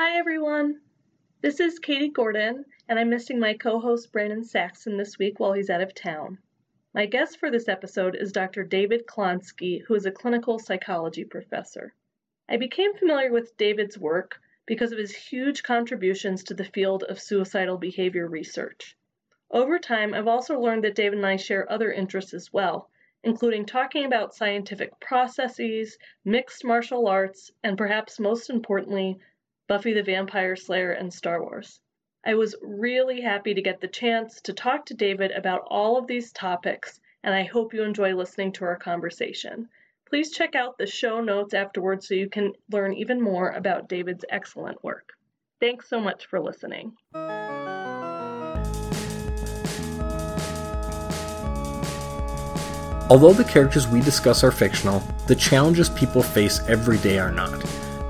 Hi, everyone. This is Katie Gordon, and I'm missing my co host Brandon Saxon this week while he's out of town. My guest for this episode is Dr. David Klonsky, who is a clinical psychology professor. I became familiar with David's work because of his huge contributions to the field of suicidal behavior research. Over time, I've also learned that David and I share other interests as well, including talking about scientific processes, mixed martial arts, and perhaps most importantly, Buffy the Vampire Slayer and Star Wars. I was really happy to get the chance to talk to David about all of these topics, and I hope you enjoy listening to our conversation. Please check out the show notes afterwards so you can learn even more about David's excellent work. Thanks so much for listening. Although the characters we discuss are fictional, the challenges people face every day are not.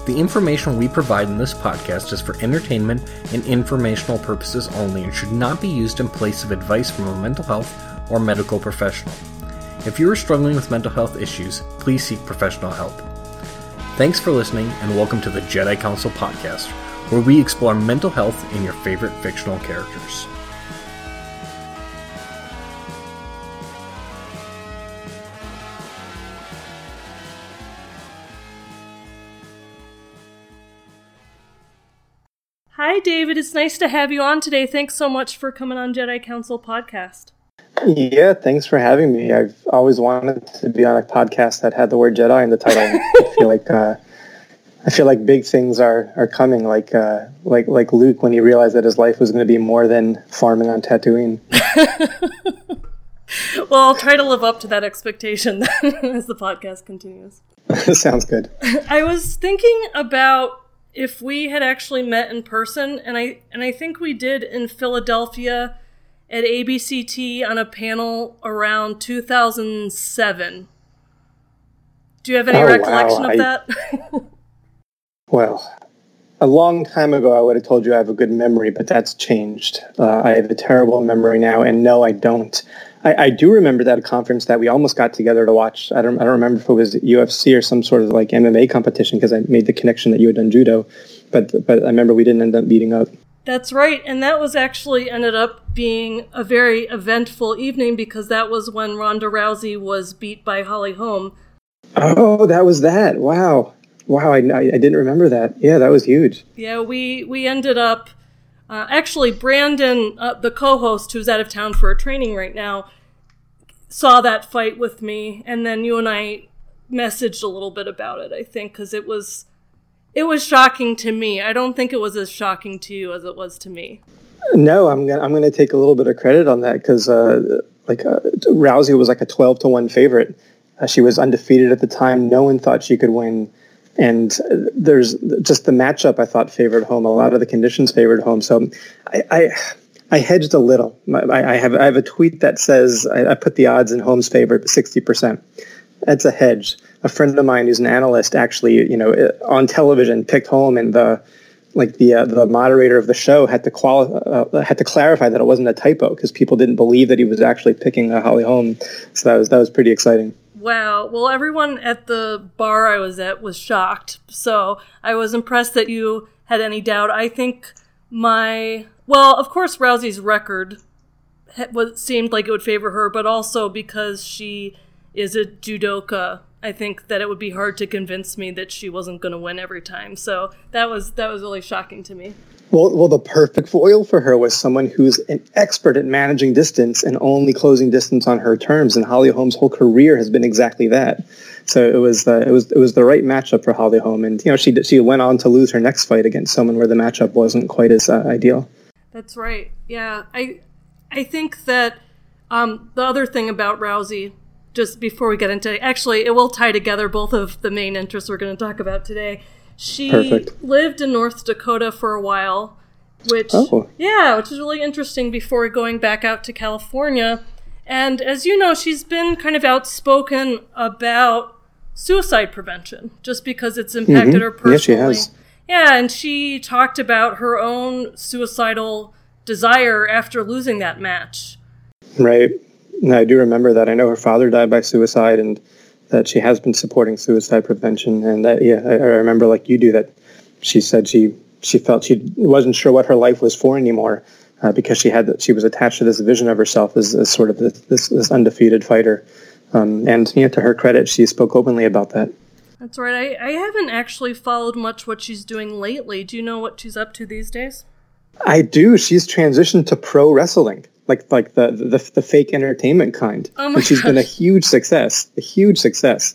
The information we provide in this podcast is for entertainment and informational purposes only and should not be used in place of advice from a mental health or medical professional. If you are struggling with mental health issues, please seek professional help. Thanks for listening, and welcome to the Jedi Council podcast, where we explore mental health in your favorite fictional characters. Hi, David. It's nice to have you on today. Thanks so much for coming on Jedi Council podcast. Yeah, thanks for having me. I've always wanted to be on a podcast that had the word Jedi in the title. I feel like uh, I feel like big things are are coming. Like uh, like like Luke when he realized that his life was going to be more than farming on Tatooine. well, I'll try to live up to that expectation as the podcast continues. Sounds good. I was thinking about if we had actually met in person, and I and I think we did in Philadelphia at ABCT on a panel around 2007. Do you have any oh, recollection wow. of I, that? well, a long time ago, I would have told you I have a good memory, but that's changed. Uh, I have a terrible memory now, and no, I don't. I, I, do remember that conference that we almost got together to watch. I don't, I don't remember if it was UFC or some sort of like MMA competition because I made the connection that you had done judo, but but I remember we didn't end up meeting up. That's right. And that was actually ended up being a very eventful evening because that was when Ronda Rousey was beat by Holly Holm. Oh, that was that. Wow. Wow, I, I didn't remember that. Yeah, that was huge. Yeah, we, we ended up. Uh, actually, Brandon, uh, the co host who's out of town for a training right now, saw that fight with me. And then you and I messaged a little bit about it, I think, because it was it was shocking to me. I don't think it was as shocking to you as it was to me. No, I'm gonna I'm gonna take a little bit of credit on that because uh, like uh, Rousey was like a twelve to one favorite. Uh, she was undefeated at the time. No one thought she could win, and uh, there's just the matchup. I thought favored Holm. A lot of the conditions favored Holm. So I. I, I hedged a little. I, have I have a tweet that says I, put the odds in Holm's favor sixty percent. That's a hedge a friend of mine who's an analyst actually, you know, on television picked Holm, and the like the uh, the moderator of the show had to quali- uh, had to clarify that it wasn't a typo because people didn't believe that he was actually picking a Holly Holm. So that was that was pretty exciting. Wow. Well, everyone at the bar I was at was shocked. So I was impressed that you had any doubt. I think my well, of course, Rousey's record was seemed like it would favor her, but also because she is a judoka I think that it would be hard to convince me that she wasn't going to win every time. So that was that was really shocking to me. Well, well, the perfect foil for her was someone who's an expert at managing distance and only closing distance on her terms. And Holly Holm's whole career has been exactly that. So it was uh, it was it was the right matchup for Holly Holm, and you know she she went on to lose her next fight against someone where the matchup wasn't quite as uh, ideal. That's right. Yeah, I I think that um, the other thing about Rousey just before we get into actually it will tie together both of the main interests we're going to talk about today she Perfect. lived in north dakota for a while which oh. yeah which is really interesting before going back out to california and as you know she's been kind of outspoken about suicide prevention just because it's impacted mm-hmm. her personally yeah, she has. yeah and she talked about her own suicidal desire after losing that match right I do remember that. I know her father died by suicide, and that she has been supporting suicide prevention. And that, yeah, I, I remember like you do that. She said she she felt she wasn't sure what her life was for anymore uh, because she had she was attached to this vision of herself as, as sort of this, this, this undefeated fighter. Um, and you know, to her credit, she spoke openly about that. That's right. I, I haven't actually followed much what she's doing lately. Do you know what she's up to these days? I do. She's transitioned to pro wrestling, like like the the, the fake entertainment kind. Oh and she's gosh. been a huge success, a huge success.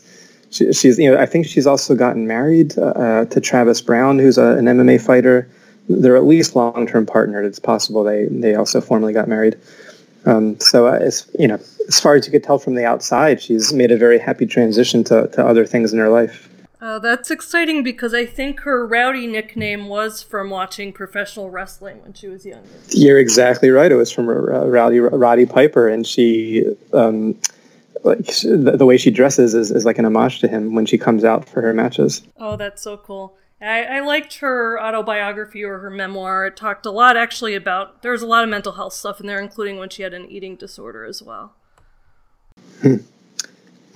She, she's you know I think she's also gotten married uh, to Travis Browne, who's a, an MMA fighter. They're at least long term partnered. It's possible they they also formally got married. Um, so uh, as you know, as far as you could tell from the outside, she's made a very happy transition to, to other things in her life. Uh, that's exciting because I think her rowdy nickname was from watching professional wrestling when she was younger. You're exactly right. It was from uh, Rowdy Roddy Piper, and she, um, like the, the way she dresses is, is like an homage to him when she comes out for her matches. Oh, that's so cool. I, I liked her autobiography or her memoir. It talked a lot actually about there's a lot of mental health stuff in there, including when she had an eating disorder as well.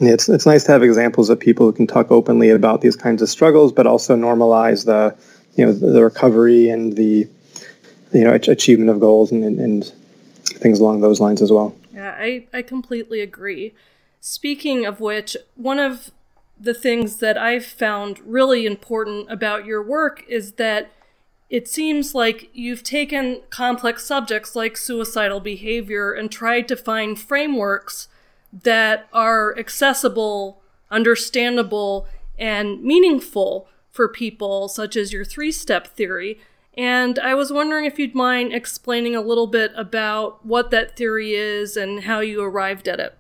It's it's nice to have examples of people who can talk openly about these kinds of struggles, but also normalize the you know the recovery and the you know achievement of goals and, and, and things along those lines as well. Yeah, I, I completely agree. Speaking of which, one of the things that I've found really important about your work is that it seems like you've taken complex subjects like suicidal behavior and tried to find frameworks that are accessible, understandable, and meaningful for people, such as your three step theory. And I was wondering if you'd mind explaining a little bit about what that theory is and how you arrived at it.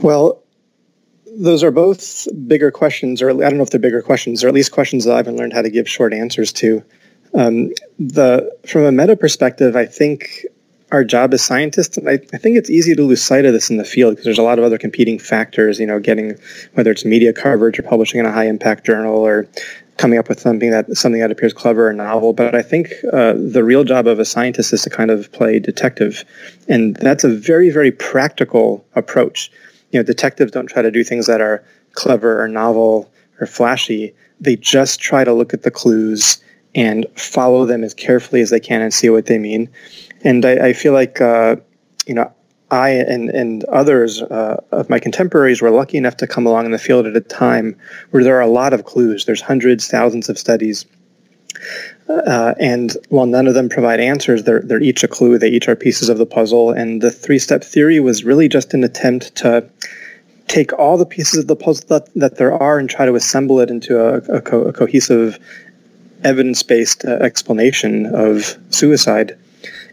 Well, those are both bigger questions, or I don't know if they're bigger questions, or at least questions that I haven't learned how to give short answers to. Um, the from a meta perspective, I think our job as scientists, and I, I think it's easy to lose sight of this in the field because there's a lot of other competing factors. You know, getting whether it's media coverage or publishing in a high impact journal or coming up with something that something that appears clever or novel. But I think uh, the real job of a scientist is to kind of play detective, and that's a very very practical approach. You know, detectives don't try to do things that are clever or novel or flashy. They just try to look at the clues and follow them as carefully as they can and see what they mean. And I, I feel like uh, you know I and, and others uh, of my contemporaries were lucky enough to come along in the field at a time where there are a lot of clues. There's hundreds, thousands of studies. Uh, and while none of them provide answers, they're, they're each a clue. They each are pieces of the puzzle. And the three step theory was really just an attempt to take all the pieces of the puzzle that, that there are and try to assemble it into a, a, co- a cohesive, evidence based uh, explanation of suicide.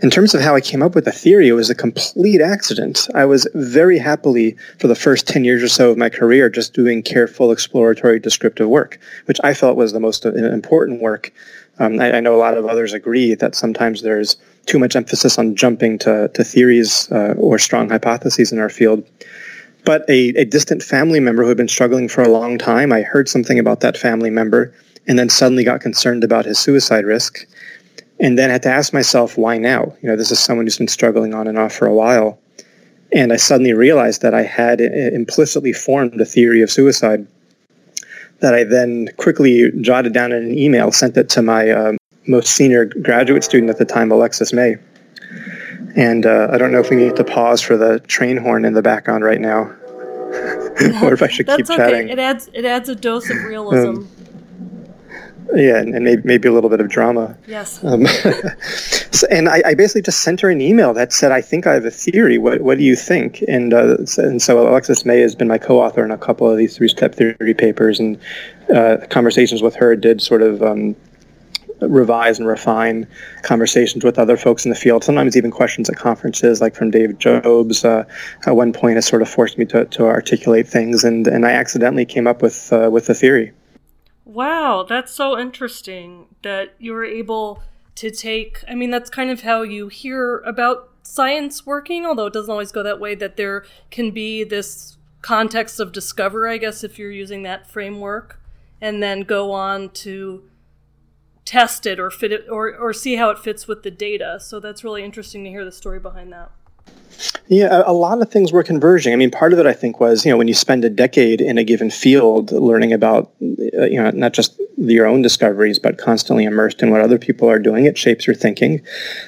In terms of how I came up with the theory, it was a complete accident. I was very happily, for the first 10 years or so of my career, just doing careful, exploratory, descriptive work, which I felt was the most important work. Um, I, I, know a lot of others agree that sometimes there's too much emphasis on jumping to, to theories uh, or strong hypotheses in our field. But a, a distant family member who had been struggling for a long time, I heard something about that family member and then suddenly got concerned about his suicide risk and then had to ask myself why now you know this is someone who's been struggling on and off for a while and i suddenly realized that i had implicitly formed a theory of suicide that i then quickly jotted down in an email sent it to my uh, most senior graduate student at the time alexis may and uh, i don't know if we need to pause for the train horn in the background right now or if i should That's keep okay. chatting It adds it adds a dose of realism. Um, yeah and, and maybe, maybe a little bit of drama yes. Um, so, and I, I, basically just sent her an email that said, "I think I have a theory. What What do you think?" And uh, and so Alexis May has been my co-author in a couple of these three-step theory papers, and uh, conversations with her did sort of. Um, revise and refine conversations with other folks in the field sometimes even questions at conferences like from Dave Jobes uh, at one point has sort of forced me to, to articulate things and, and i accidentally came up with uh, with the theory Wow, that's so interesting that you were able to take. I mean, that's kind of how you hear about science working, although it doesn't always go that way, that there can be this context of discover, I guess, if you're using that framework, and then go on to test it or fit it or, or see how it fits with the data. So that's really interesting to hear the story behind that. Yeah, a, lot of things were converging. I mean, part of it I think was you know when you spend a decade in a given field learning about uh, you know not just your own discoveries but constantly immersed in what other people are doing, it shapes your thinking.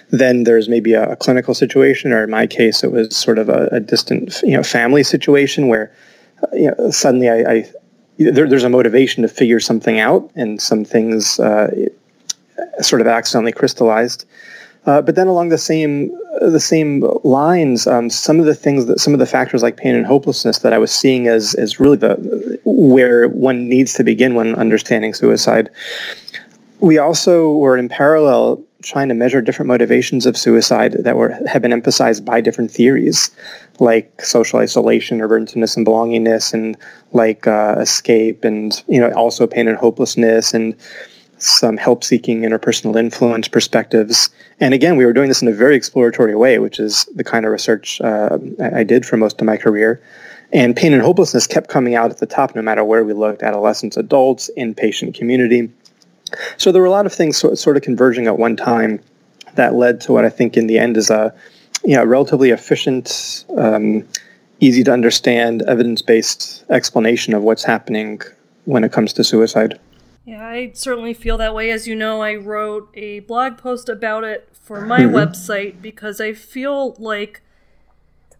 Then there's maybe a, a clinical situation, or in my case, it was sort of a, a distant you know family situation where uh, you know suddenly I, I there, there's a motivation to figure something out, and some things uh, sort of accidentally crystallized. Uh, but then along the same the same lines, um, some of the things that some of the factors like pain and hopelessness that I was seeing as as really the where one needs to begin when understanding suicide. We also were in parallel trying to measure different motivations of suicide that were have been emphasized by different theories, like social isolation, or burdensomeness and belongingness, and like uh, escape, and you know also pain and hopelessness, and some help seeking interpersonal influence perspectives. And again, we were doing this in a very exploratory way, which is the kind of research uh, I did for most of my career. And pain and hopelessness kept coming out at the top no matter where we looked adolescents, adults, inpatient community. So there were a lot of things sort of converging at one time that led to what I think in the end is a you know, relatively efficient, um, easy to understand, evidence based explanation of what's happening when it comes to suicide. Yeah, I certainly feel that way. As you know, I wrote a blog post about it for my mm-hmm. website because I feel like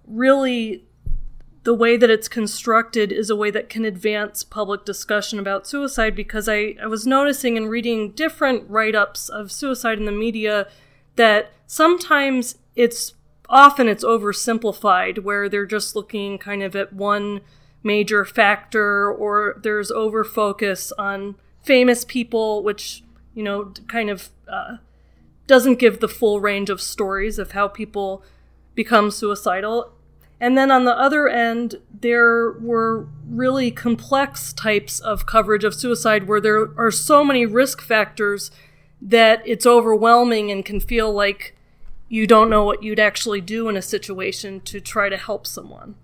really the way that it's constructed is a way that can advance public discussion about suicide because I, I was noticing and reading different write ups of suicide in the media that sometimes it's often it's oversimplified where they're just looking kind of at one major factor or there's over focus on famous people, which, you know, kind of uh, doesn't give the full range of stories of how people become suicidal. And then on the other end, there were really complex types of coverage of suicide where there are so many risk factors that it's overwhelming and can feel like you don't know what you'd actually do in a situation to try to help someone.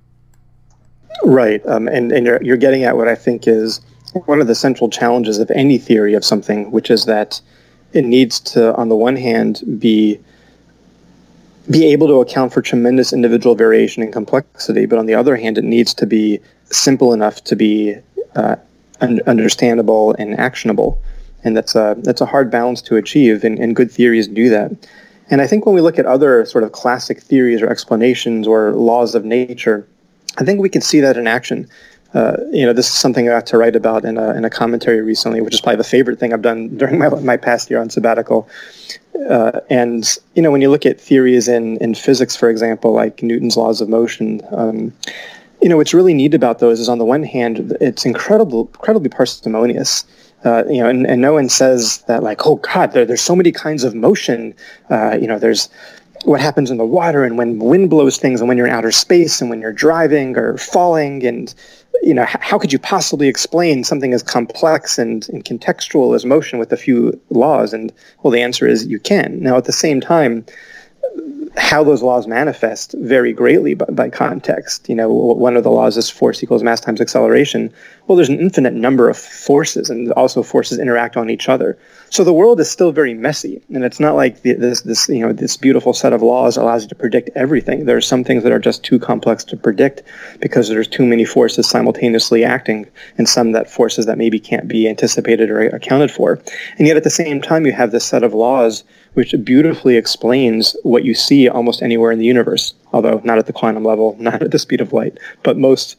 Right. Um, and, and you're, you're getting at what I think is one of the central challenges of any theory of something, which is that it needs to, on the one hand, be be able to account for tremendous individual variation and complexity, but on the other hand, it needs to be simple enough to be uh, un- understandable and actionable. And that's a that's a hard balance to achieve, and, and good theories do that. And I think when we look at other sort of classic theories or explanations or laws of nature, I think we can see that in action uh, you know, this is something I got to write about in a, in a commentary recently, which is probably the favorite thing I've done during my, my past year on sabbatical. Uh, and, you know, when you look at theories in, in physics, for example, like Newton's laws of motion, um, you know, what's really neat about those is on the one hand, it's incredible, incredibly parsimonious. Uh, you know, and, and no one says that like, oh God, there, there's so many kinds of motion. Uh, you know, there's what happens in the water and when wind blows things and when you're in outer space and when you're driving or falling and you know, how could you possibly explain something as complex and, and contextual as motion with a few laws? And well, the answer is you can. Now, at the same time, how those laws manifest vary greatly by, by, context. You know, one of the laws is force equals mass times acceleration. Well, there's an infinite number of forces, and also forces interact on each other. So the world is still very messy, and it's not like the, this this you know this beautiful set of laws allows you to predict everything. There are some things that are just too complex to predict because there's too many forces simultaneously acting, and some that forces that maybe can't be anticipated or accounted for. And yet at the same time, you have this set of laws which beautifully explains what you see almost anywhere in the universe, although not at the quantum level, not at the speed of light, but most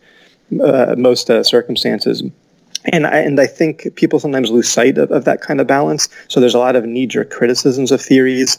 uh, most uh, circumstances. And I, and I think people sometimes lose sight of, of that kind of balance. So there's a lot of knee-jerk criticisms of theories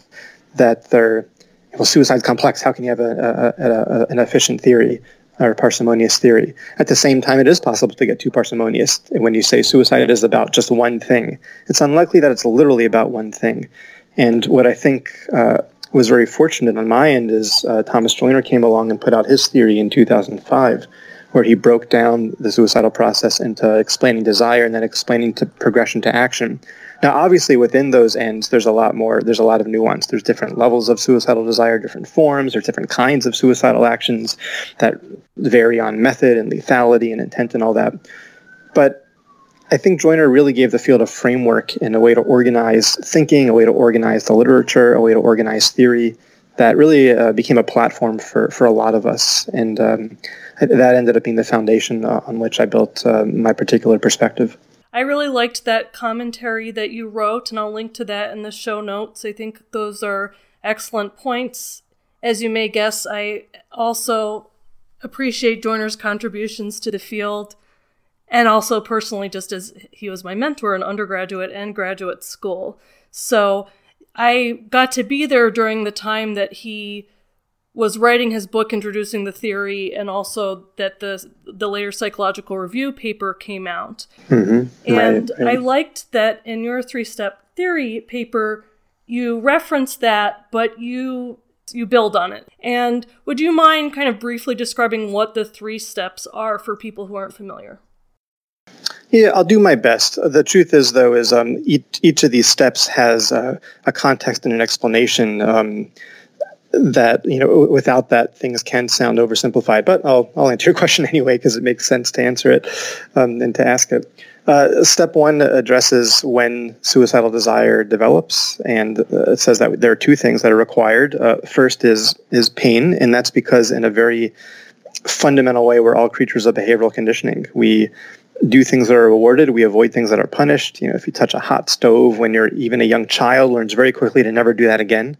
that they're well, suicide's complex. How can you have a, a, a, an efficient theory or parsimonious theory? At the same time, it is possible to get too parsimonious when you say suicide is about just one thing. It's unlikely that it's literally about one thing. And what I think uh, was very fortunate on my end is uh, Thomas Joiner came along and put out his theory in 2005, where he broke down the suicidal process into explaining desire and then explaining to progression to action. Now, obviously, within those ends, there's a lot more. There's a lot of nuance. There's different levels of suicidal desire, different forms. There's different kinds of suicidal actions that vary on method and lethality and intent and all that. But I think Joiner really gave the field a framework and a way to organize thinking, a way to organize the literature, a way to organize theory that really uh, became a platform for, for a lot of us. And um, that ended up being the foundation uh, on which I built uh, my particular perspective. I really liked that commentary that you wrote, and I'll link to that in the show notes. I think those are excellent points. As you may guess, I also appreciate Joiner's contributions to the field, and also personally, just as he was my mentor in undergraduate and graduate school. So I got to be there during the time that he was writing his book introducing the theory and also that the the later psychological review paper came out mm-hmm. and right, right. i liked that in your three step theory paper you reference that but you you build on it and would you mind kind of briefly describing what the three steps are for people who aren't familiar yeah, I'll do my best. The truth is, though, is um, each, each of these steps has uh, a context and an explanation. Um, that you know without that things can sound oversimplified but i'll, I'll answer your question anyway because it makes sense to answer it um, and to ask it uh, step one addresses when suicidal desire develops and uh, it says that there are two things that are required uh, first is is pain and that's because in a very fundamental way we're all creatures of behavioral conditioning we do things that are rewarded. We avoid things that are punished. You know, if you touch a hot stove when you're even a young child, learns very quickly to never do that again.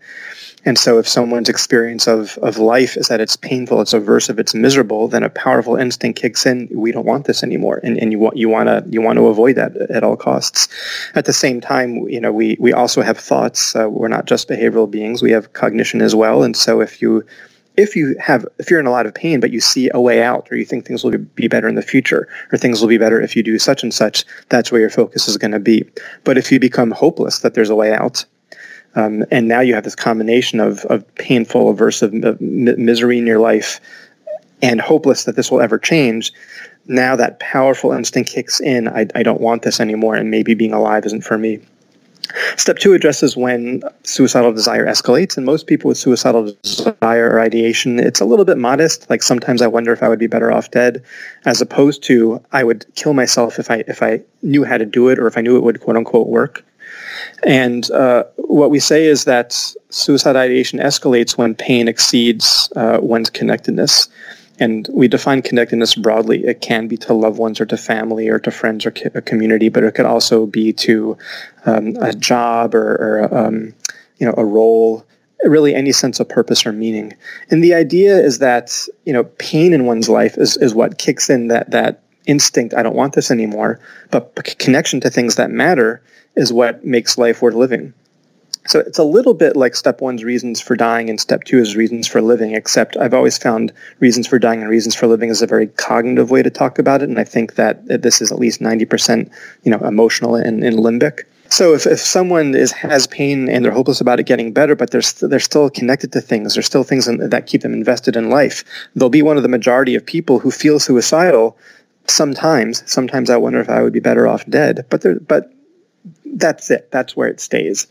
And so if someone's experience of, of life is that it's painful, it's aversive, it's miserable, then a powerful instinct kicks in. We don't want this anymore. And, and you want, you want to, you want to avoid that at all costs. At the same time, you know, we, we also have thoughts. Uh, we're not just behavioral beings. We have cognition as well. And so if you, if you have if you're in a lot of pain but you see a way out or you think things will be better in the future or things will be better if you do such and such that's where your focus is going to be but if you become hopeless that there's a way out um, and now you have this combination of, of painful, aversive of misery in your life and hopeless that this will ever change. Now that powerful instinct kicks in. I, I don't want this anymore, and maybe being alive isn't for me. Step two addresses when suicidal desire escalates, and most people with suicidal desire or ideation, it's a little bit modest. Like sometimes I wonder if I would be better off dead, as opposed to I would kill myself if I if I knew how to do it or if I knew it would quote unquote work. And uh, what we say is that suicide ideation escalates when pain exceeds uh, one's connectedness. And we define connectedness broadly. It can be to loved ones or to family or to friends or a community, but it could also be to um, a job or, or um, you know a role, really any sense of purpose or meaning. And the idea is that you know pain in one's life is, is what kicks in that that instinct. I don't want this anymore. But connection to things that matter is what makes life worth living. So it's a little bit like step one's reasons for dying and step two is reasons for living, except I've always found reasons for dying and reasons for living is a very cognitive way to talk about it. And I think that this is at least 90%, you know, emotional and, and limbic. So if, if someone is has pain and they're hopeless about it getting better, but they're, st- they're still connected to things, there's still things in, that keep them invested in life, they'll be one of the majority of people who feel suicidal sometimes. Sometimes I wonder if I would be better off dead, but there, but that's it. That's where it stays.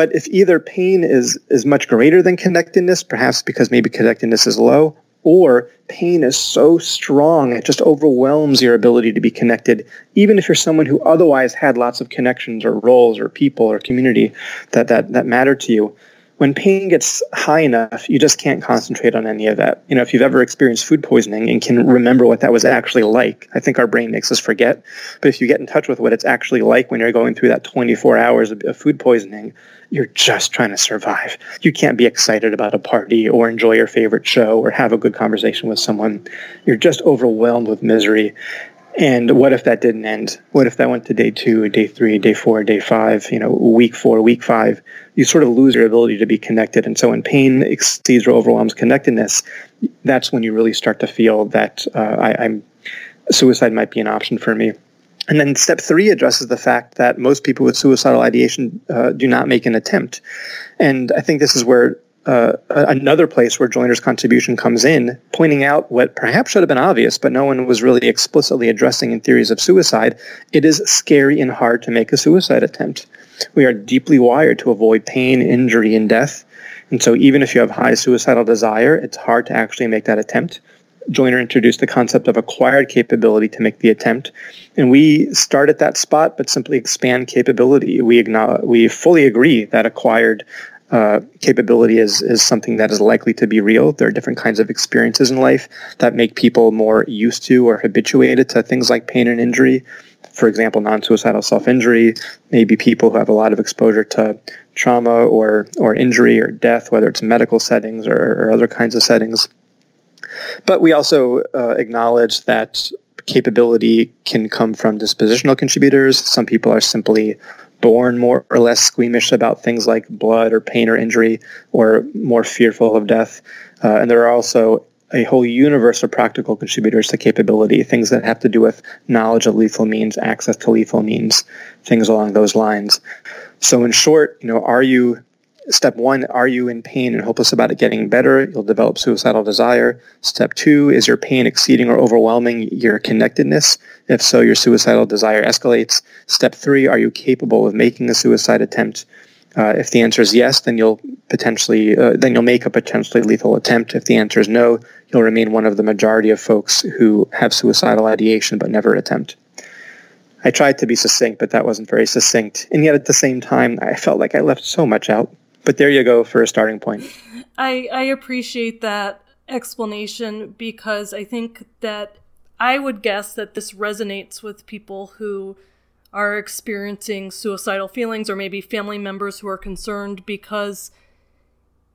But if either pain is, is much greater than connectedness, perhaps because maybe connectedness is low, or pain is so strong it just overwhelms your ability to be connected, even if you're someone who otherwise had lots of connections or roles or people or community that, that, that matter to you, when pain gets high enough, you just can't concentrate on any of that. You know, if you've ever experienced food poisoning and can remember what that was actually like, I think our brain makes us forget. But if you get in touch with what it's actually like when you're going through that 24 hours of, of food poisoning, you're just trying to survive. You can't be excited about a party or enjoy your favorite show or have a good conversation with someone. You're just overwhelmed with misery. And what if that didn't end? What if that went to day two, day three, day four, day five, you know, week four, week five? You sort of lose your ability to be connected. And so when pain exceeds or overwhelms connectedness, that's when you really start to feel that uh, I, I'm suicide might be an option for me. And then step three addresses the fact that most people with suicidal ideation uh, do not make an attempt. And I think this is where uh, another place where Joiner's contribution comes in, pointing out what perhaps should have been obvious, but no one was really explicitly addressing in theories of suicide. It is scary and hard to make a suicide attempt. We are deeply wired to avoid pain, injury, and death. And so even if you have high suicidal desire, it's hard to actually make that attempt. Joiner introduced the concept of acquired capability to make the attempt. And we start at that spot, but simply expand capability. We, we fully agree that acquired uh, capability is is something that is likely to be real. There are different kinds of experiences in life that make people more used to or habituated to things like pain and injury. For example, non-suicidal self-injury. Maybe people who have a lot of exposure to trauma or or injury or death, whether it's medical settings or, or other kinds of settings. But we also uh, acknowledge that capability can come from dispositional contributors. Some people are simply born more or less squeamish about things like blood or pain or injury or more fearful of death. Uh, and there are also a whole universe of practical contributors to capability, things that have to do with knowledge of lethal means, access to lethal means, things along those lines. So in short, you know, are you Step one, are you in pain and hopeless about it getting better? You'll develop suicidal desire. Step two, is your pain exceeding or overwhelming your connectedness? If so, your suicidal desire escalates. Step three, are you capable of making a suicide attempt? Uh, if the answer is yes, then you'll potentially uh, then you'll make a potentially lethal attempt. If the answer is no, you'll remain one of the majority of folks who have suicidal ideation but never attempt. I tried to be succinct, but that wasn't very succinct. And yet at the same time, I felt like I left so much out. But there you go for a starting point. I, I appreciate that explanation because I think that I would guess that this resonates with people who are experiencing suicidal feelings or maybe family members who are concerned because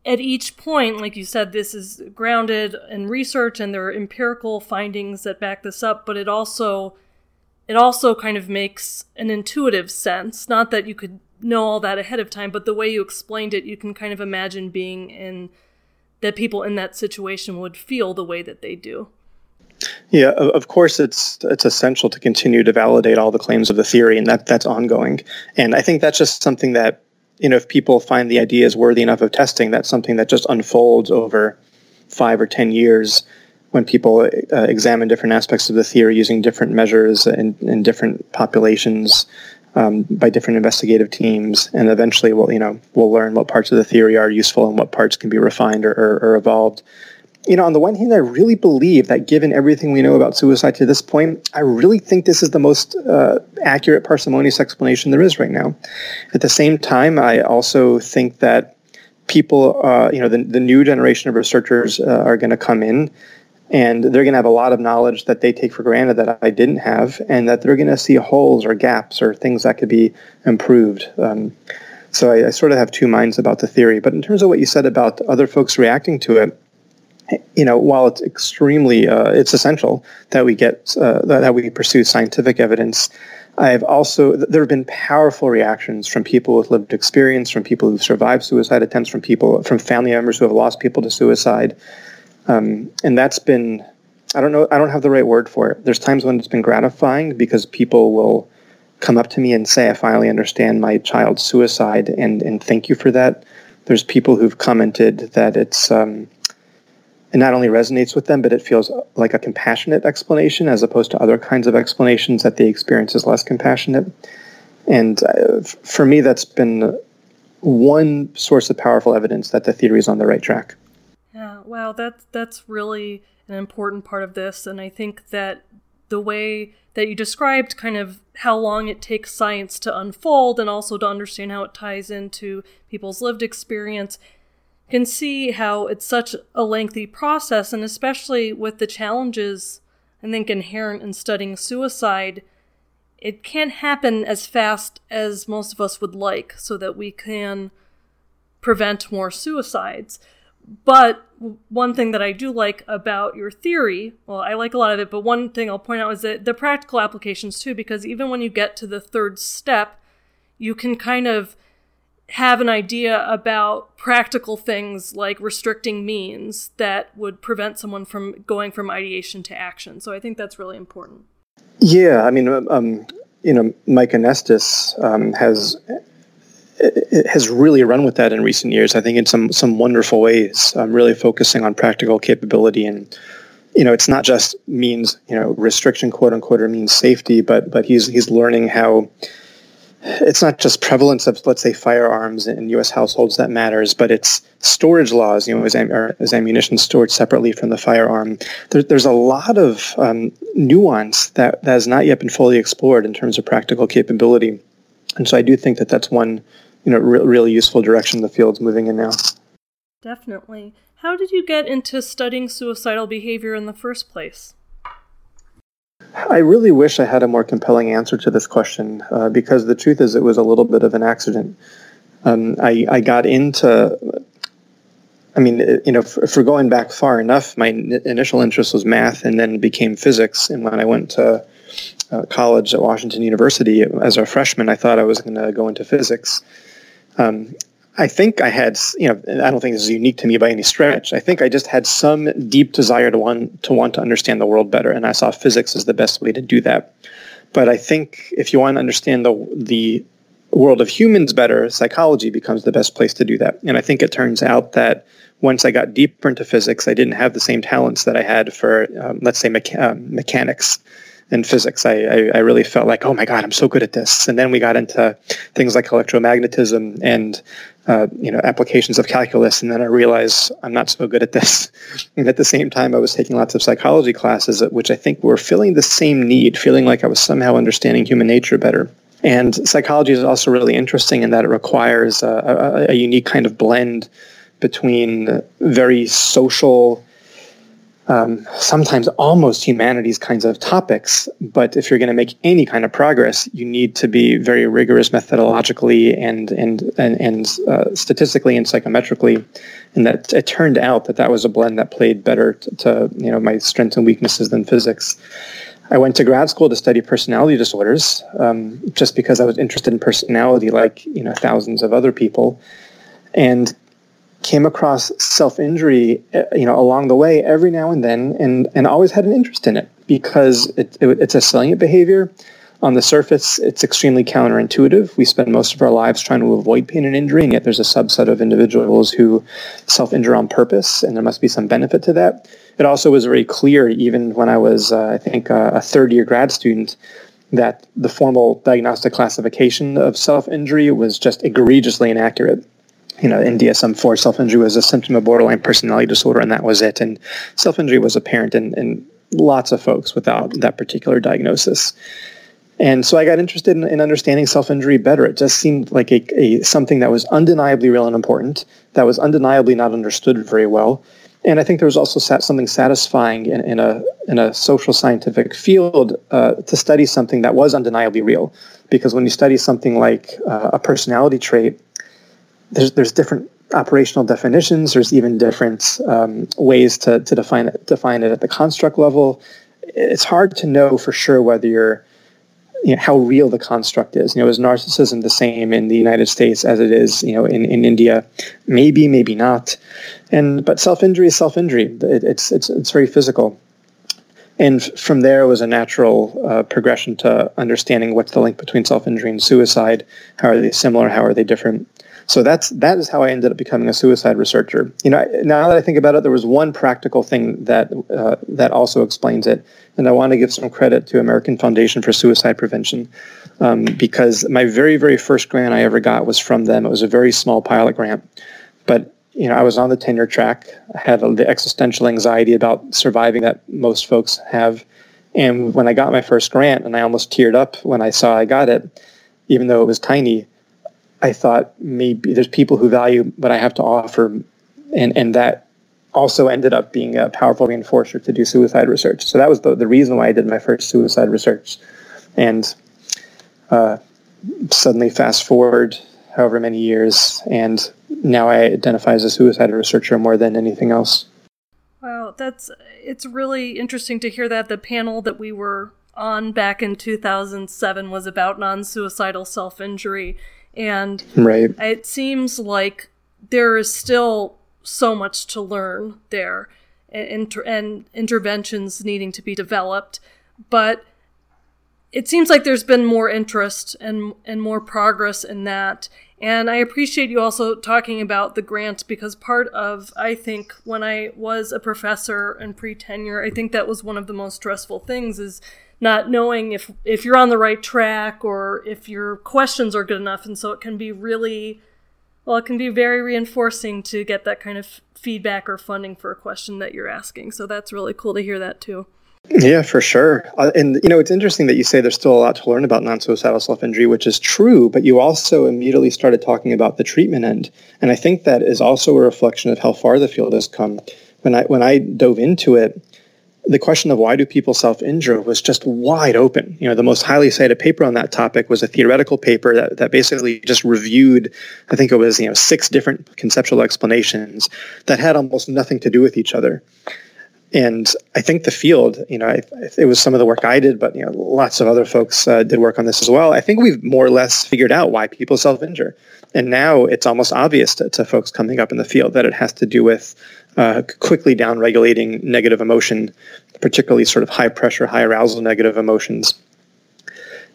at each point, like you said, this is grounded in research and there are empirical findings that back this up, but it also it also kind of makes an intuitive sense. Not that you could know all that ahead of time, but the way you explained it, you can kind of imagine being in that people in that situation would feel the way that they do. Yeah, of course, it's it's essential to continue to validate all the claims of the theory, and that that's ongoing. And I think that's just something that you know, if people find the ideas worthy enough of testing, that's something that just unfolds over five or ten years when people uh, examine different aspects of the theory using different measures in, in different populations um, by different investigative teams, and eventually we'll you know we'll learn what parts of the theory are useful and what parts can be refined or, or, or evolved. You know, on the one hand, I really believe that given everything we know about suicide to this point, I really think this is the most uh, accurate, parsimonious explanation there is right now. At the same time, I also think that people, uh, you know, the, the new generation of researchers uh, are going to come in and they're going to have a lot of knowledge that they take for granted that I didn't have, and that they're going to see holes or gaps or things that could be improved. Um, so I, I, sort of have two minds about the theory. But in terms of what you said about other folks reacting to it, you know, while it's extremely, uh, it's essential that we get uh, that we pursue scientific evidence. I've also there have been powerful reactions from people with lived experience, from people who've survived suicide attempts, from people from family members who have lost people to suicide. Um, and that's been, I don't know, I don't have the right word for it. There's times when it's been gratifying because people will come up to me and say, I finally understand my child's suicide and, and thank you for that. There's people who've commented that it's, um, it not only resonates with them, but it feels like a compassionate explanation as opposed to other kinds of explanations that the experience is less compassionate. And uh, for me, that's been one source of powerful evidence that the theory is on the right track. Wow, that's that's really an important part of this, and I think that the way that you described kind of how long it takes science to unfold and also to understand how it ties into people's lived experience can see how it's such a lengthy process and especially with the challenges i think inherent in studying suicide it can't happen as fast as most of us would like so that we can prevent more suicides but one thing that I do like about your theory, well, I like a lot of it, but one thing I'll point out is that the practical applications too, because even when you get to the third step, you can kind of have an idea about practical things like restricting means that would prevent someone from going from ideation to action. So I think that's really important. Yeah, I mean, um, you know, Mike Anestis um, has has really run with that in recent years. I think in some some wonderful ways, really focusing on practical capability and you know it's not just means you know restriction quote unquote or means safety, but but he's he's learning how it's not just prevalence of let's say firearms in U.S. households that matters, but it's storage laws. You know, is, is ammunition stored separately from the firearm? There, there's a lot of um, nuance that, that has not yet been fully explored in terms of practical capability, and so I do think that that's one you know re- really useful direction the field's moving in now. Definitely. How did you get into studying suicidal behavior in the first place? I really wish I had a more compelling answer to this question uh, because the truth is it was a little bit of an accident. Um, I, I got into I mean, you know, for, we're going back far enough, my n- initial interest was math and then became physics. And when I went to uh, college at Washington University as a freshman, I thought I was going to go into physics. Um, I think I had, you know, I don't think this is unique to me by any stretch. I think I just had some deep desire to want to want to understand the world better, and I saw physics as the best way to do that. But I think if you want to understand the the world of humans better, psychology becomes the best place to do that. And I think it turns out that once I got deeper into physics, I didn't have the same talents that I had for, um, let's say, mecha- um, mechanics and physics. I, I, I, really felt like, oh my God, I'm so good at this. And then we got into things like electromagnetism and uh, you know applications of calculus, and then I realized I'm not so good at this. And at the same time, I was taking lots of psychology classes, which I think were filling the same need, feeling like I was somehow understanding human nature better. And psychology is also really interesting in that it requires a, a, a unique kind of blend between very social, um, sometimes almost humanities kinds of topics. But if you're going to make any kind of progress, you need to be very rigorous methodologically and and and, and uh, statistically and psychometrically. And that it turned out that that was a blend that played better to, to you know my strengths and weaknesses than physics. I went to grad school to study personality disorders, um, just because I was interested in personality, like you know thousands of other people, and came across self-injury uh, you know along the way every now and then and and always had an interest in it because it, it, it's a salient behavior. On the surface it's extremely counterintuitive. We spend most of our lives trying to avoid pain and injury and yet there's a subset of individuals who self-injure on purpose and there must be some benefit to that. It also was very clear even when i was uh, i think uh, a third year grad student that the formal diagnostic classification of self-injury was just egregiously inaccurate you know, in DSM-4, self-injury was a symptom of borderline personality disorder, and that was it. And self-injury was apparent in, in lots of folks without that particular diagnosis. And so I got interested in, in understanding self-injury better. It just seemed like a, a, something that was undeniably real and important, that was undeniably not understood very well. And I think there was also sat something satisfying in, in, a, in a social scientific field uh, to study something that was undeniably real. Because when you study something like uh, a personality trait, there's there's different operational definitions. There's even different um, ways to, to define it define it at the construct level. It's hard to know for sure whether you're you know, how real the construct is. You know, is narcissism the same in the United States as it is, you know, in, in India? Maybe, maybe not. And but self injury is self injury. It, it's it's it's very physical. And from there was a natural uh, progression to understanding what's the link between self injury and suicide. How are they similar? How are they different? So that's that is how I ended up becoming a suicide researcher. You know, now that I think about it, there was one practical thing that uh, that also explains it, and I want to give some credit to American Foundation for Suicide Prevention um, because my very very first grant I ever got was from them. It was a very small pilot grant, but you know I was on the tenure track. I had the existential anxiety about surviving that most folks have, and when I got my first grant, and I almost teared up when I saw I got it, even though it was tiny I thought maybe there's people who value what I have to offer, and and that also ended up being a powerful reinforcer to do suicide research. So that was the, the reason why I did my first suicide research. And uh, suddenly, fast forward however many years, and now I identify as a suicide researcher more than anything else. Wow, that's it's really interesting to hear that the panel that we were on back in 2007 was about non-suicidal self-injury and right. it seems like there is still so much to learn there and, and interventions needing to be developed. But it seems like there's been more interest and, and more progress in that. And I appreciate you also talking about the grant because part of, I think, when I was a professor and pre tenure, I think that was one of the most stressful things is not knowing if if you're on the right track or if your questions are good enough and so it can be really well it can be very reinforcing to get that kind of feedback or funding for a question that you're asking so that's really cool to hear that too Yeah, for sure. Uh, and you know, it's interesting that you say there's still a lot to learn about non-suicidal self-injury, which is true. But you also immediately started talking about the treatment end, and I think that is also a reflection of how far the field has come. When I when I dove into it, the question of why do people self-injure was just wide open. You know, the most highly cited paper on that topic was a theoretical paper that, that basically just reviewed, I think it was, you know, six different conceptual explanations that had almost nothing to do with each other. And I think the field, you know, I, it was some of the work I did, but you know, lots of other folks uh, did work on this as well. I think we've more or less figured out why people self-injure, and now it's almost obvious to, to folks coming up in the field that it has to do with uh, quickly down-regulating negative emotion, particularly sort of high pressure, high arousal negative emotions.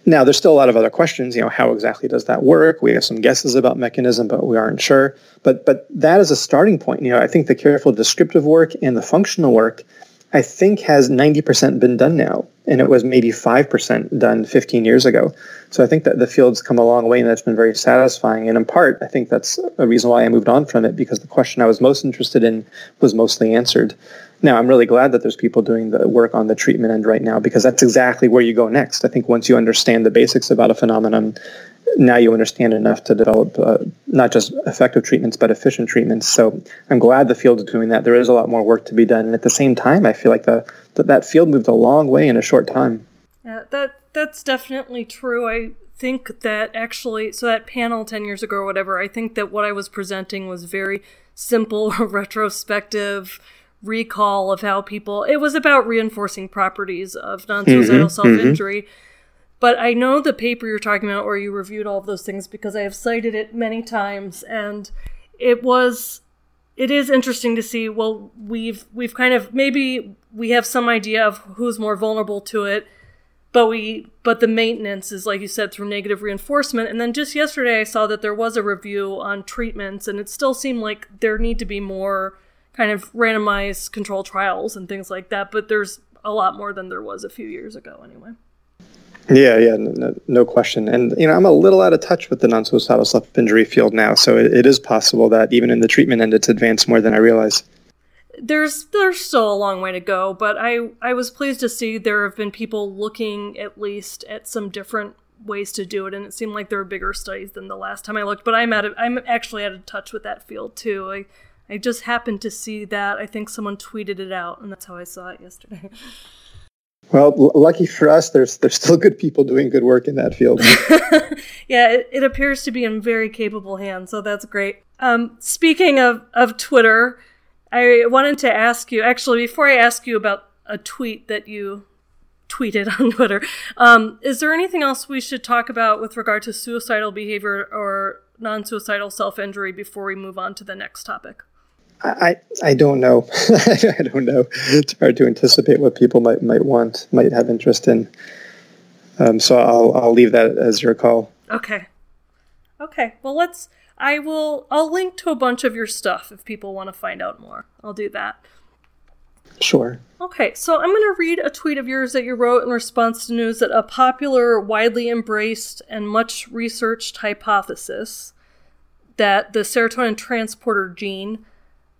Now, there's still a lot of other questions. You know, how exactly does that work? We have some guesses about mechanism, but we aren't sure. But but that is a starting point. You know, I think the careful descriptive work and the functional work, I think, has 90% been done now, and it was maybe 5% done 15 years ago. So I think that the field's come a long way, and that's been very satisfying. And in part, I think that's a reason why I moved on from it because the question I was most interested in was mostly answered. Now, I'm really glad that there's people doing the work on the treatment end right now because that's exactly where you go next. I think once you understand the basics about a phenomenon, now you understand enough to develop uh, not just effective treatments but efficient treatments. So I'm glad the field is doing that. There is a lot more work to be done, and at the same time, I feel like the, the that field moved a long way in a short time. Yeah, that that's definitely true. I think that actually, so that panel ten years ago or whatever, I think that what I was presenting was very simple, retrospective recall of how people it was about reinforcing properties of non-suicidal mm-hmm, self-injury mm-hmm. but i know the paper you're talking about where you reviewed all of those things because i have cited it many times and it was it is interesting to see well we've we've kind of maybe we have some idea of who's more vulnerable to it but we but the maintenance is like you said through negative reinforcement and then just yesterday i saw that there was a review on treatments and it still seemed like there need to be more kind of randomized control trials and things like that. But there's a lot more than there was a few years ago, anyway. Yeah, yeah, no, no, question. And you know, I'm a little out of touch with the non-suicidal self-injury field now, so it, it is possible that even in the treatment end, it's advanced more than I realize. There's there's still a long way to go, but I I was pleased to see there have been people looking at least at some different ways to do it, and it seemed like there were bigger studies than the last time I looked. But I'm out of I'm actually out of touch with that field too. I I just happened to see that. I think someone tweeted it out, and that's how I saw it yesterday. Well, l- lucky for us, there's there's still good people doing good work in that field. yeah, it, it, appears to be in very capable hands, so that's great. Um, speaking of of Twitter, I wanted to ask you actually before I ask you about a tweet that you tweeted on Twitter. Um, is there anything else we should talk about with regard to suicidal behavior or non-suicidal self-injury before we move on to the next topic? I, I don't know. I don't know. It's hard to anticipate what people might might want, might have interest in. Um, so I'll I'll leave that as your call. Okay. Okay. Well, let's. I will. I'll link to a bunch of your stuff if people want to find out more. I'll do that. Sure. Okay, so I'm going to read a tweet of yours that you wrote in response to news that a popular, widely embraced, and much researched hypothesis that the serotonin transporter gene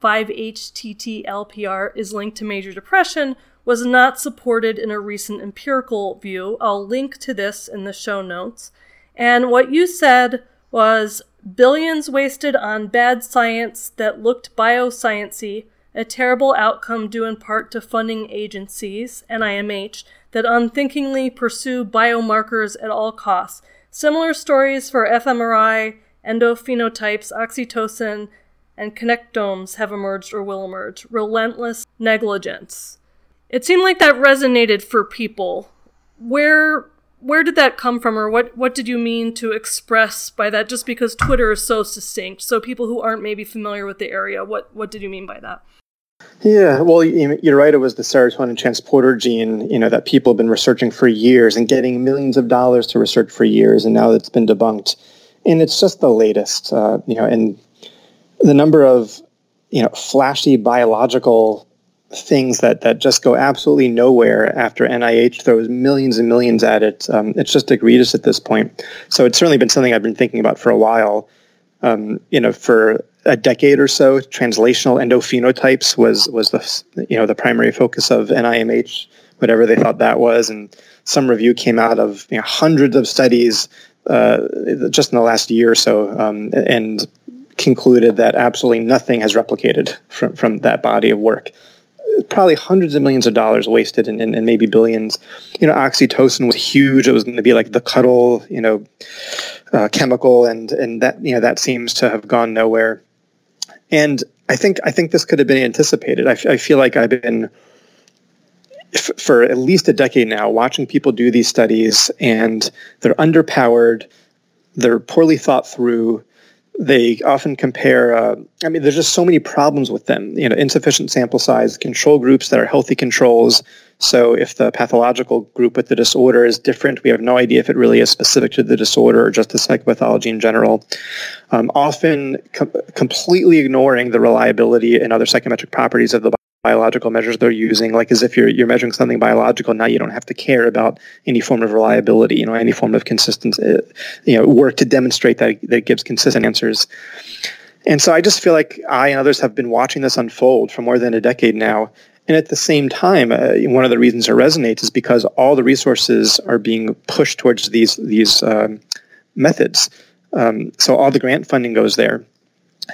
5-HTT-LPR is linked to major depression was not supported in a recent empirical view. I'll link to this in the show notes. And what you said was billions wasted on bad science that looked biosciency, a terrible outcome due in part to funding agencies, NIMH, that unthinkingly pursue biomarkers at all costs. Similar stories for fMRI, endophenotypes, oxytocin, and connectomes have emerged or will emerge. Relentless negligence. It seemed like that resonated for people. Where where did that come from or what what did you mean to express by that just because Twitter is so succinct. So people who aren't maybe familiar with the area, what what did you mean by that? Yeah, well, you're right. It was the serotonin transporter gene, you know, that people have been researching for years and getting millions of dollars to research for years, and now it's been debunked. And it's just the latest, uh, you know, and the number of you know flashy biological things that that just go absolutely nowhere after NIH throws millions and millions at it. Um, it's just egregious at this point. So it's certainly been something I've been thinking about for a while. Um, you know, for a decade or so, translational endophenotypes was was the you know the primary focus of NIMH whatever they thought that was. And some review came out of you know, hundreds of studies uh, just in the last year or so, um, and concluded that absolutely nothing has replicated from, from that body of work. Probably hundreds of millions of dollars wasted and, and, and maybe billions. You know, oxytocin was huge. It was going to be like the cuddle, you know, uh, chemical, and and that you know that seems to have gone nowhere. And I think I think this could have been anticipated. I, f- I feel like I've been f- for at least a decade now watching people do these studies, and they're underpowered, they're poorly thought through. They often compare. Uh, I mean, there's just so many problems with them. You know, insufficient sample size, control groups that are healthy controls. So if the pathological group with the disorder is different, we have no idea if it really is specific to the disorder or just the psychopathology in general. Um, often com- completely ignoring the reliability and other psychometric properties of the biological measures they're using, like as if you're you're measuring something biological. Now you don't have to care about any form of reliability, you know, any form of consistency, uh, you know, work to demonstrate that that gives consistent answers. And so I just feel like I and others have been watching this unfold for more than a decade now. And at the same time, uh, one of the reasons it resonates is because all the resources are being pushed towards these these um, methods. Um, so all the grant funding goes there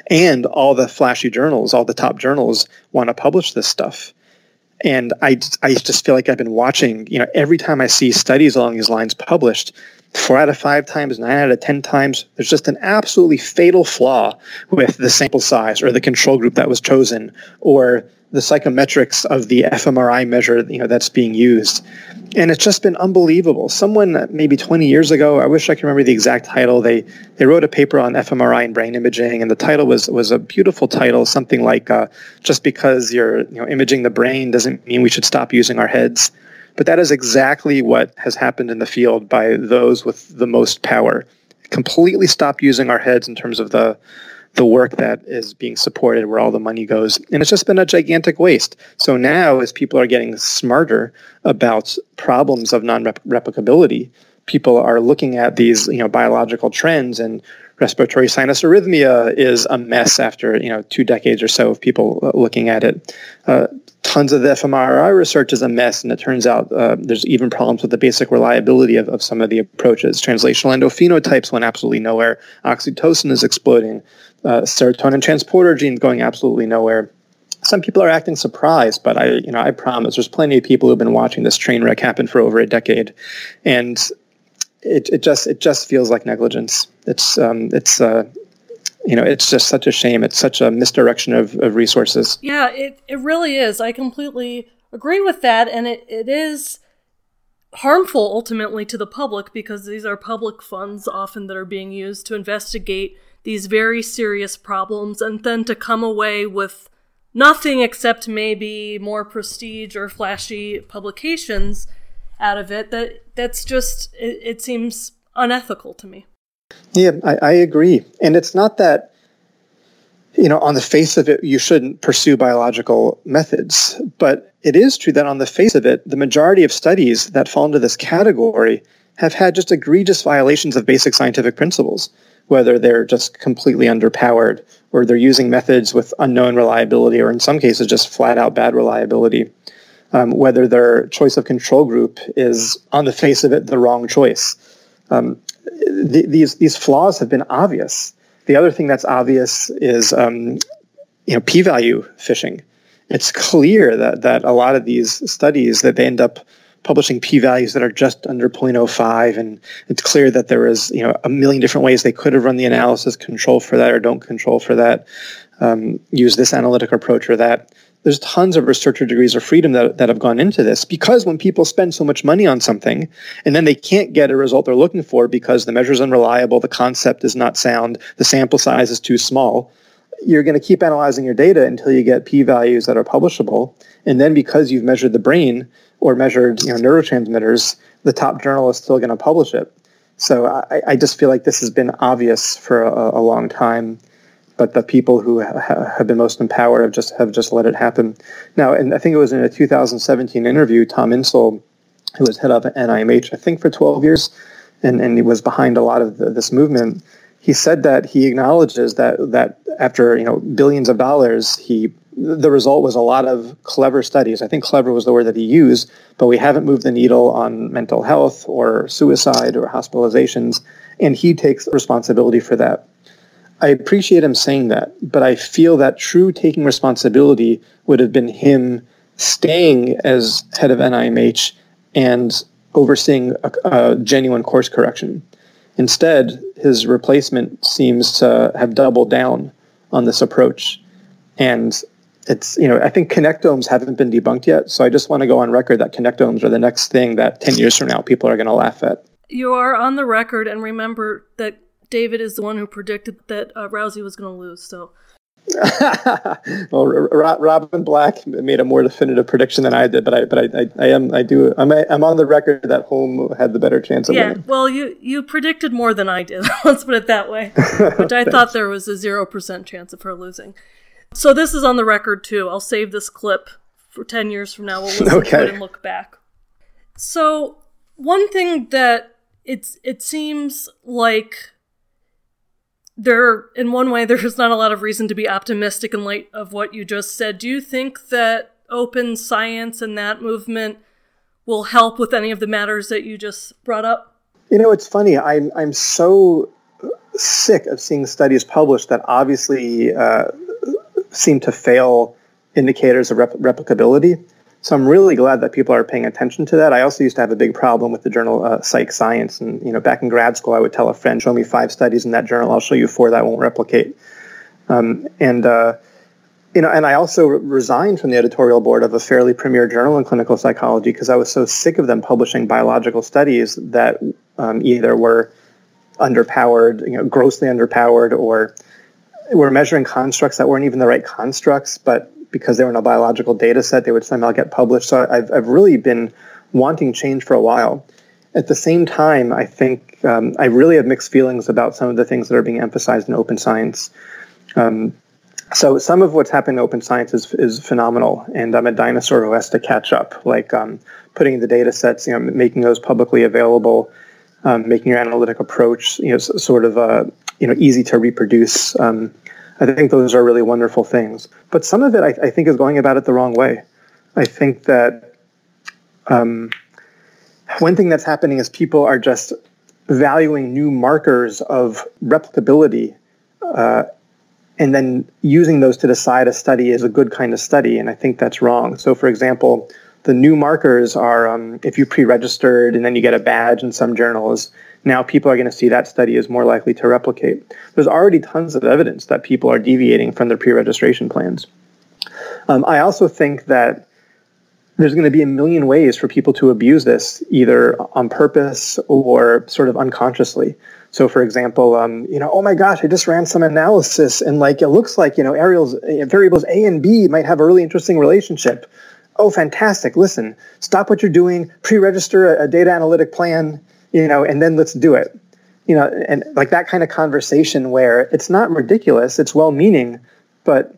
and all the flashy journals, all the top journals want to publish this stuff. And I, I just feel like I've been watching, you know, every time I see studies along these lines published, four out of five times, nine out of 10 times, there's just an absolutely fatal flaw with the sample size or the control group that was chosen or the psychometrics of the fMRI measure, you know, that's being used. And it's just been unbelievable. Someone maybe 20 years ago, I wish I could remember the exact title. They they wrote a paper on fMRI and brain imaging, and the title was was a beautiful title, something like uh, "Just because you're you know imaging the brain doesn't mean we should stop using our heads." But that is exactly what has happened in the field by those with the most power. Completely stop using our heads in terms of the the work that is being supported, where all the money goes. And it's just been a gigantic waste. So now, as people are getting smarter about problems of non-replicability, people are looking at these, you know, biological trends and respiratory sinus arrhythmia is a mess after you know two decades or so of people uh, looking at it. Uh, tons of the fMRI research is a mess, and it turns out uh, there's even problems with the basic reliability of, of some of the approaches. Translational endophenotypes went absolutely nowhere. Oxytocin is exploding. Uh, serotonin transporter genes going absolutely nowhere. Some people are acting surprised, but I, you know, I promise there's plenty of people who've been watching this train wreck happen for over a decade, and it, it just it just feels like negligence. It's um, it's uh, you know it's just such a shame. It's such a misdirection of, of resources. Yeah, it it really is. I completely agree with that, and it, it is harmful ultimately to the public because these are public funds often that are being used to investigate these very serious problems and then to come away with nothing except maybe more prestige or flashy publications out of it that that's just it, it seems unethical to me. Yeah I, I agree. And it's not that you know on the face of it you shouldn't pursue biological methods but it is true that on the face of it the majority of studies that fall into this category have had just egregious violations of basic scientific principles whether they're just completely underpowered or they're using methods with unknown reliability or in some cases just flat out bad reliability um, whether their choice of control group is, on the face of it, the wrong choice. Um, th- these these flaws have been obvious. The other thing that's obvious is, um, you know, p-value fishing. It's clear that that a lot of these studies that they end up publishing p-values that are just under 0.05 and it's clear that there is you know a million different ways they could have run the analysis control for that or don't control for that um, use this analytic approach or that there's tons of researcher degrees of freedom that, that have gone into this because when people spend so much money on something and then they can't get a result they're looking for because the measure is unreliable, the concept is not sound, the sample size is too small, you're going to keep analyzing your data until you get p-values that are publishable. And then because you've measured the brain or measured you know, neurotransmitters, the top journal is still going to publish it. So I, I, just feel like this has been obvious for a, a long time but the people who ha- have been most empowered have just have just let it happen. Now, and I think it was in a 2017 interview, Tom Insel, who was head of NIMH, I think for 12 years, and, and he was behind a lot of the, this movement. He said that he acknowledges that that after you know billions of dollars, he the result was a lot of clever studies. I think clever was the word that he used, but we haven't moved the needle on mental health or suicide or hospitalizations, and he takes responsibility for that. I appreciate him saying that, but I feel that true taking responsibility would have been him staying as head of NIMH and overseeing a, a genuine course correction. Instead, his replacement seems to have doubled down on this approach. And it's, you know, I think connectomes haven't been debunked yet. So I just want to go on record that connectomes are the next thing that 10 years from now people are going to laugh at. You are on the record, and remember that David is the one who predicted that uh, Rousey was going to lose. So well, Robin Black made a more definitive prediction than I did, but I, but I, I, I am, I do, I'm, I'm on the record that Holm had the better chance of yeah, winning. well, you, you predicted more than I did. Let's put it that way. Which I thought there was a zero percent chance of her losing. So this is on the record too. I'll save this clip for ten years from now. We'll listen okay. to it and look back. So one thing that it's it seems like there in one way there's not a lot of reason to be optimistic in light of what you just said do you think that open science and that movement will help with any of the matters that you just brought up you know it's funny i'm i'm so sick of seeing studies published that obviously uh, seem to fail indicators of rep- replicability so I'm really glad that people are paying attention to that. I also used to have a big problem with the journal uh, Psych Science, and you know, back in grad school, I would tell a friend, "Show me five studies in that journal. I'll show you four that won't replicate." Um, and uh, you know, and I also resigned from the editorial board of a fairly premier journal in clinical psychology because I was so sick of them publishing biological studies that um, either were underpowered, you know, grossly underpowered, or were measuring constructs that weren't even the right constructs, but because they were in a biological data set, they would somehow get published. So I've, I've really been wanting change for a while. At the same time, I think um, I really have mixed feelings about some of the things that are being emphasized in open science. Um, so some of what's happened in open science is, is phenomenal, and I'm a dinosaur who has to catch up, like um, putting the data sets, you know, making those publicly available, um, making your analytic approach, you know, sort of, uh, you know, easy to reproduce. Um, I think those are really wonderful things. But some of it, I, I think, is going about it the wrong way. I think that um, one thing that's happening is people are just valuing new markers of replicability uh, and then using those to decide a study is a good kind of study. And I think that's wrong. So, for example, the new markers are um, if you pre registered and then you get a badge in some journals, now people are going to see that study is more likely to replicate. There's already tons of evidence that people are deviating from their pre-registration plans. Um, I also think that there's going to be a million ways for people to abuse this, either on purpose or sort of unconsciously. So, for example, um, you know, oh my gosh, I just ran some analysis, and like it looks like you know, areals, variables A and B might have a really interesting relationship. Oh, fantastic! Listen, stop what you're doing, pre-register a, a data analytic plan, you know, and then let's do it. You know, and like that kind of conversation where it's not ridiculous, it's well meaning, but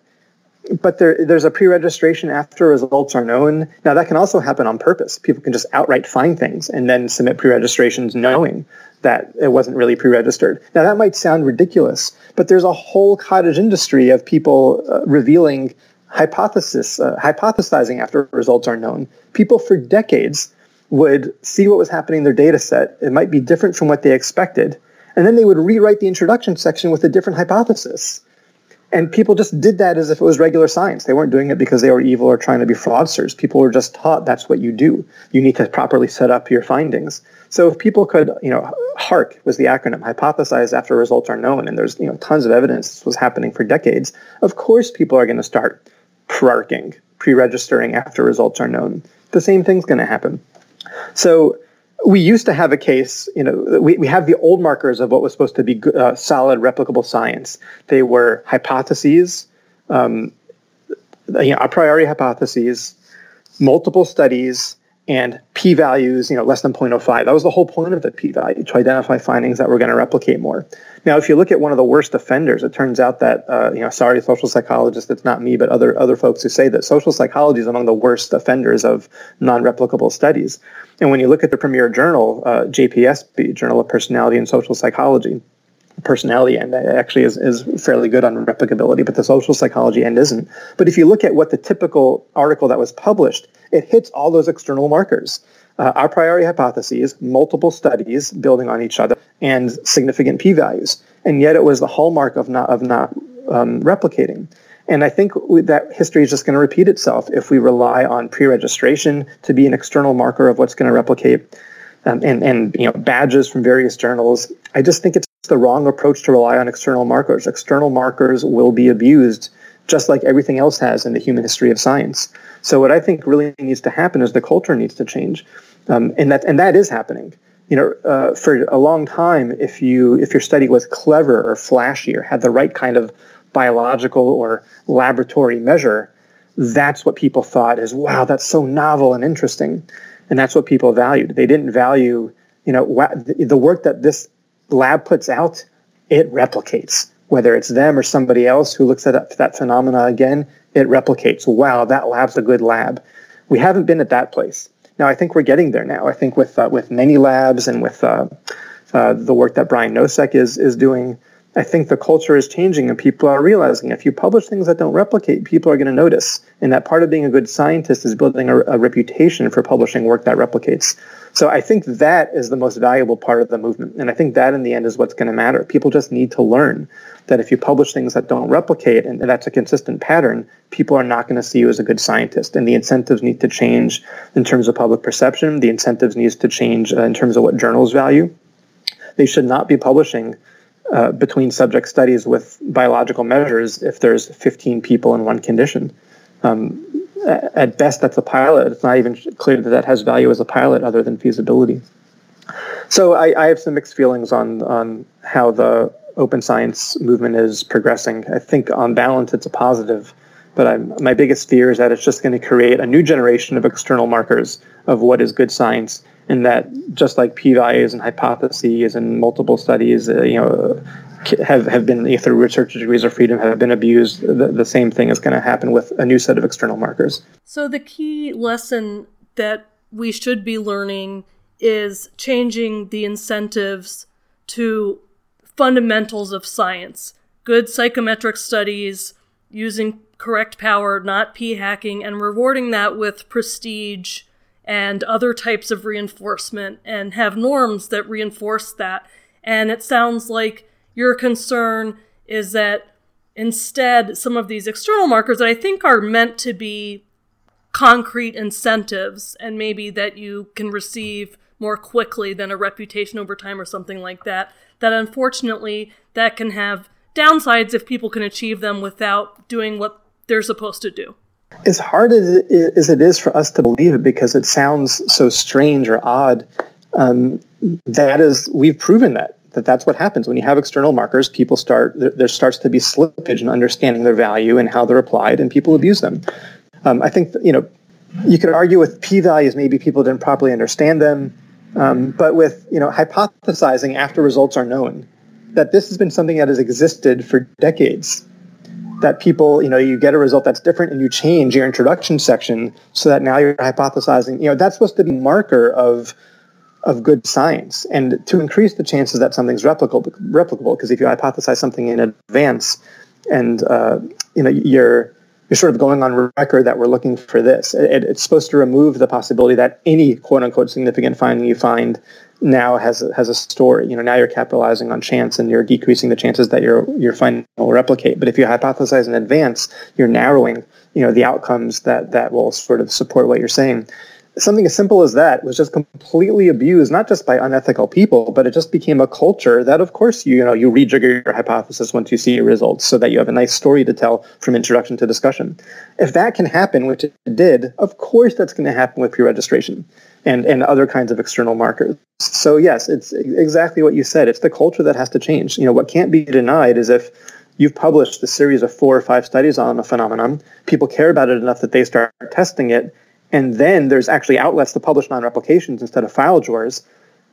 but there, there's a pre-registration after results are known. Now that can also happen on purpose. People can just outright find things and then submit pre-registrations knowing that it wasn't really pre-registered. Now that might sound ridiculous, but there's a whole cottage industry of people uh, revealing hypothesis, uh, hypothesizing after results are known. People for decades would see what was happening in their data set. It might be different from what they expected. And then they would rewrite the introduction section with a different hypothesis. And people just did that as if it was regular science. They weren't doing it because they were evil or trying to be fraudsters. People were just taught that's what you do. You need to properly set up your findings. So if people could, you know, HARK was the acronym, hypothesize after results are known, and there's, you know, tons of evidence this was happening for decades, of course people are going to start PRARKing, pre-registering after results are known. The same thing's going to happen. So we used to have a case, you know, we, we have the old markers of what was supposed to be uh, solid, replicable science. They were hypotheses, um, you know, a priori hypotheses, multiple studies, and p-values, you know, less than 0.05. That was the whole point of the p-value, to identify findings that were going to replicate more. Now, if you look at one of the worst offenders, it turns out that, uh, you know, sorry, social psychologists, it's not me, but other, other folks who say that social psychology is among the worst offenders of non-replicable studies. And when you look at the premier journal, uh, JPSP, Journal of Personality and Social Psychology, personality end actually is, is fairly good on replicability, but the social psychology end isn't. But if you look at what the typical article that was published, it hits all those external markers. Uh, a priori hypotheses, multiple studies building on each other, and significant p-values. And yet it was the hallmark of not of not um, replicating. And I think that history is just going to repeat itself if we rely on pre-registration to be an external marker of what's going to replicate, um, and and you know badges from various journals. I just think it's the wrong approach to rely on external markers. External markers will be abused, just like everything else has in the human history of science. So what I think really needs to happen is the culture needs to change, um, and that and that is happening. You know, uh, for a long time, if you if your study was clever or flashy or had the right kind of biological or laboratory measure, that's what people thought is, wow, that's so novel and interesting. And that's what people valued. They didn't value, you know, the work that this lab puts out, it replicates. Whether it's them or somebody else who looks at that phenomena again, it replicates. Wow, that lab's a good lab. We haven't been at that place. Now, I think we're getting there now. I think with uh, with many labs and with uh, uh, the work that Brian Nosek is is doing, I think the culture is changing and people are realizing if you publish things that don't replicate, people are going to notice. And that part of being a good scientist is building a, a, reputation for publishing work that replicates. So I think that is the most valuable part of the movement. And I think that in the end is what's going to matter. People just need to learn that if you publish things that don't replicate and, that's a consistent pattern, people are not going to see you as a good scientist. And the incentives need to change in terms of public perception. The incentives needs to change uh, in terms of what journals value. They should not be publishing uh, between subject studies with biological measures if there's 15 people in one condition. Um, at best, that's a pilot. It's not even clear that that has value as a pilot other than feasibility. So I, I have some mixed feelings on on how the open science movement is progressing. I think on balance, it's a positive. But I'm, my biggest fear is that it's just going to create a new generation of external markers of what is good science and that just like p-values and hypotheses and multiple studies, uh, you know, have, have been through research degrees of freedom have been abused, the, the same thing is going to happen with a new set of external markers. So the key lesson that we should be learning is changing the incentives to fundamentals of science. Good psychometric studies, using correct power, not p hacking, and rewarding that with prestige and other types of reinforcement and have norms that reinforce that. And it sounds like your concern is that instead, some of these external markers that I think are meant to be concrete incentives and maybe that you can receive more quickly than a reputation over time or something like that, that unfortunately that can have downsides if people can achieve them without doing what they're supposed to do as hard as it, is for us to believe it because it sounds so strange or odd, um, that is, we've proven that that that's what happens when you have external markers. People start there, there, starts to be slippage in understanding their value and how they're applied, and people abuse them. Um, I think you know you could argue with p-values maybe people didn't properly understand them, um, but with you know hypothesizing after results are known, that this has been something that has existed for decades that people, you know, you get a result that's different and you change your introduction section so that now you're hypothesizing, you know, that's supposed to be marker of of good science. And to increase the chances that something's replicable replicable because if you hypothesize something in advance and uh, you know you're you're sort of going on record that we're looking for this it, it's supposed to remove the possibility that any quote unquote significant finding you find now has a, has a story. You know, now you're capitalizing on chance and you're decreasing the chances that your your finding will replicate. But if you hypothesize in advance, you're narrowing, you know, the outcomes that that will sort of support what you're saying. Something as simple as that was just completely abused, not just by unethical people, but it just became a culture that, of course, you, you know, you rejigger your hypothesis once you see your results, so that you have a nice story to tell from introduction to discussion. If that can happen, which it did, of course, that's going to happen with pre-registration and, and other kinds of external markers. So yes, it's exactly what you said. It's the culture that has to change. You know, what can't be denied is if you've published a series of four or five studies on a phenomenon, people care about it enough that they start testing it, and then there's actually outlets to publish non-replications instead of file drawers,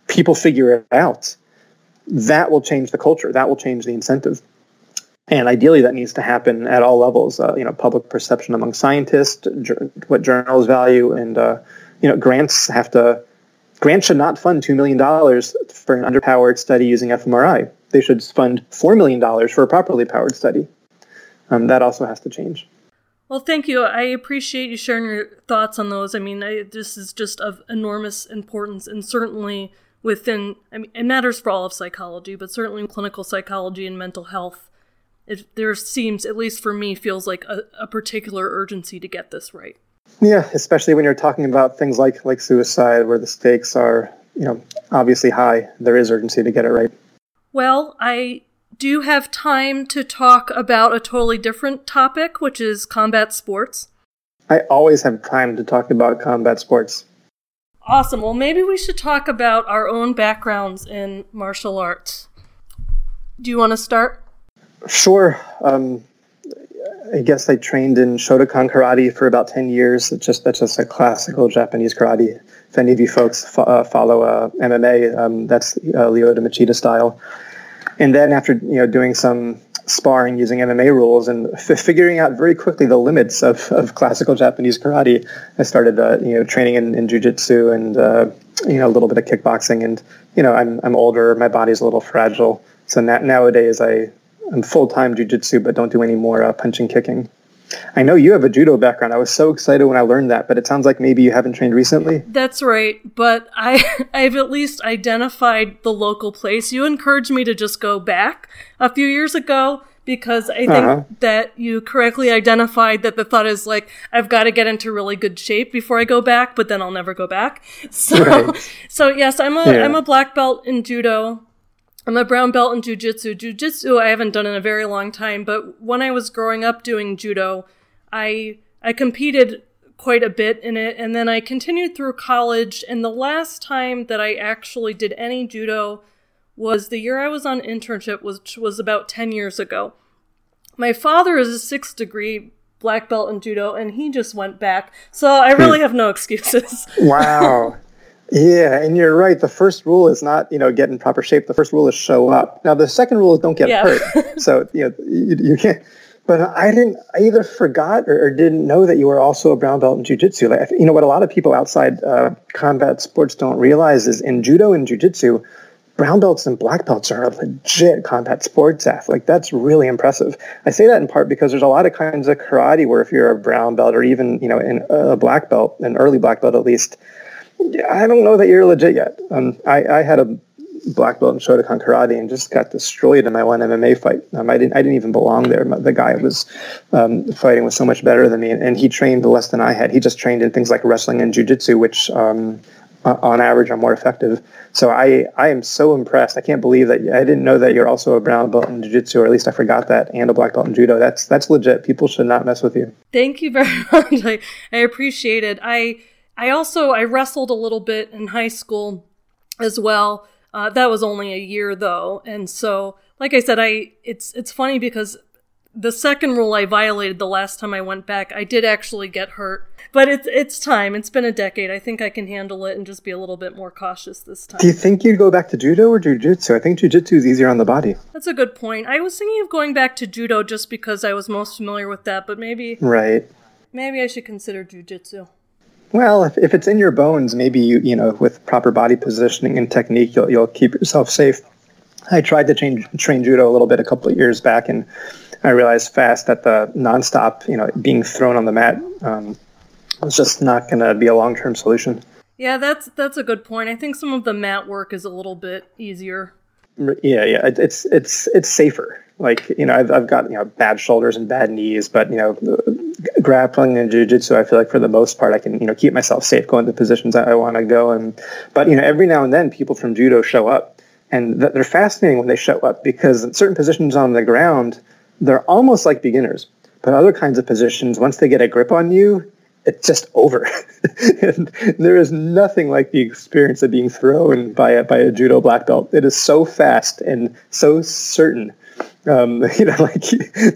people figure it out. That will change the culture. That will change the incentive. And ideally, that needs to happen at all levels. Uh, you know, public perception among scientists, what journals value, and uh, you know, grants have to Grant should not fund $2 million for an underpowered study using fMRI. They should fund $4 million for a properly powered study. Um, that also has to change. Well, thank you. I appreciate you sharing your thoughts on those. I mean, I, this is just of enormous importance, and certainly within, I mean, it matters for all of psychology, but certainly in clinical psychology and mental health, it, there seems, at least for me, feels like a, a particular urgency to get this right. Yeah, especially when you're talking about things like like suicide, where the stakes are, you know, obviously high. There is urgency to get it right. Well, I do you have time to talk about a totally different topic, which is combat sports. I always have time to talk about combat sports. Awesome. Well, maybe we should talk about our own backgrounds in martial arts. Do you want to start? Sure. Um, I guess I trained in Shotokan karate for about 10 years. It's just that's just a classical Japanese karate. If any of you folks fo- uh, follow uh, MMA, um, that's uh, Lyoto Machida style. And then after you know doing some sparring using MMA rules and f- figuring out very quickly the limits of, of classical Japanese karate, I started uh, you know training in, in jujitsu and uh, you know a little bit of kickboxing. And you know I'm I'm older, my body's a little fragile, so na- nowadays I I'm full time jujitsu, but don't do any more uh, punching kicking. I know you have a judo background. I was so excited when I learned that, but it sounds like maybe you haven't trained recently. That's right, but I I've at least identified the local place. You encouraged me to just go back a few years ago because I think uh-huh. that you correctly identified that the thought is like I've got to get into really good shape before I go back, but then I'll never go back. So right. so yes, I'm a am a black belt in judo. I'm a brown belt in jujitsu. Jujitsu I haven't done in a very long time, but when I was growing up doing judo, I I competed quite a bit in it, and then I continued through college. And the last time that I actually did any judo was the year I was on internship, which was about ten years ago. My father is a sixth degree black belt in judo, and he just went back, so I really hmm. have no excuses. wow. Yeah, and you're right. The first rule is not, you know, get in proper shape. The first rule is show up. Now, the second rule is don't get yeah. hurt. So, you know, you, you, can't. But I didn't. I either forgot or, or, didn't know that you were also a brown belt in jujitsu. Like, you know, what a lot of people outside uh, combat sports don't realize is in judo and jujitsu, brown belts and black belts are a legit combat sports athlete. Like that's really impressive. I say that in part because there's a lot of kinds of karate where if you're a brown belt or even you know in a black belt, an early black belt at least I don't know that you're legit yet. Um, I, I had a black belt in Shotokan karate and just got destroyed in my one MMA fight. Um, I didn't I didn't even belong there. The guy was um, fighting was so much better than me, and, and, he trained less than I had. He just trained in things like wrestling and jujitsu, which um, on average are more effective. So I I am so impressed. I can't believe that I didn't know that you're also a brown belt in jiu-jitsu, or at least I forgot that, and a black belt in judo. That's that's legit. People should not mess with you. Thank you very much. I, I appreciate it. I I also I wrestled a little bit in high school as well. Uh, that was only a year though, and so like I said, I it's it's funny because the second rule I violated the last time I went back. I did actually get hurt, but it's it's time. It's been a decade. I think I can handle it and just be a little bit more cautious this time. Do you think you'd go back to judo or jujitsu? I think jujitsu is easier on the body. That's a good point. I was thinking of going back to judo just because I was most familiar with that, but maybe right. Maybe I should consider jujitsu. Well, if, if it's in your bones, maybe you you know with proper body positioning and technique, you'll you'll keep yourself safe. I tried to train train judo a little bit a couple of years back, and I realized fast that the nonstop, you know, being thrown on the mat um, was just not going to be a long term solution. Yeah, that's that's a good point. I think some of the mat work is a little bit easier. Yeah, yeah, it's it's it's safer. Like you know, I've I've got you know bad shoulders and bad knees, but you know, grappling and jiu-jitsu, I feel like for the most part, I can you know keep myself safe going to positions I, I want to go. And but you know, every now and then, people from judo show up, and th- they're fascinating when they show up because in certain positions on the ground, they're almost like beginners. But other kinds of positions, once they get a grip on you, it's just over. and there is nothing like the experience of being thrown by a, by a judo black belt. It is so fast and so certain um, you know, like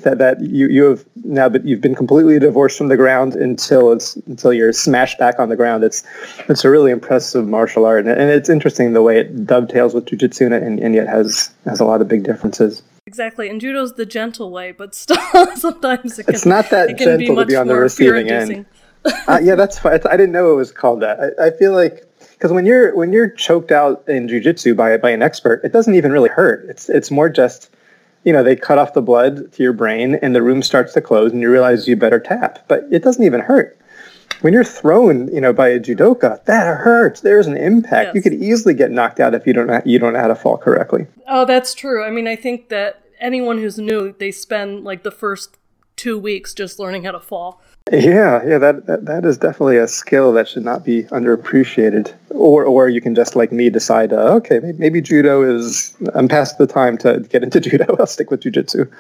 that, that you, you have now, but you've been completely divorced from the ground until it's, until you're smashed back on the ground. It's, it's a really impressive martial art. And, and it's interesting the way it dovetails with jujitsu and, and yet has, has a lot of big differences. Exactly. And judo's the gentle way, but still sometimes it can, it's not that gentle be to be on the receiving end. uh, yeah, that's fine. I didn't know it was called that. I, I feel like because when you're when you're choked out in jujitsu by by an expert, it doesn't even really hurt. It's it's more just you know they cut off the blood to your brain and the room starts to close and you realize you better tap, but it doesn't even hurt. When you're thrown, you know, by a judoka, that hurts. There's an impact. Yes. You could easily get knocked out if you don't you don't know how to fall correctly. Oh, that's true. I mean, I think that anyone who's new, they spend like the first two weeks just learning how to fall. Yeah, yeah, that, that that is definitely a skill that should not be underappreciated. Or or you can just like me decide, uh, okay, maybe, maybe, judo is I'm past the time to get into judo. I'll stick with jujitsu.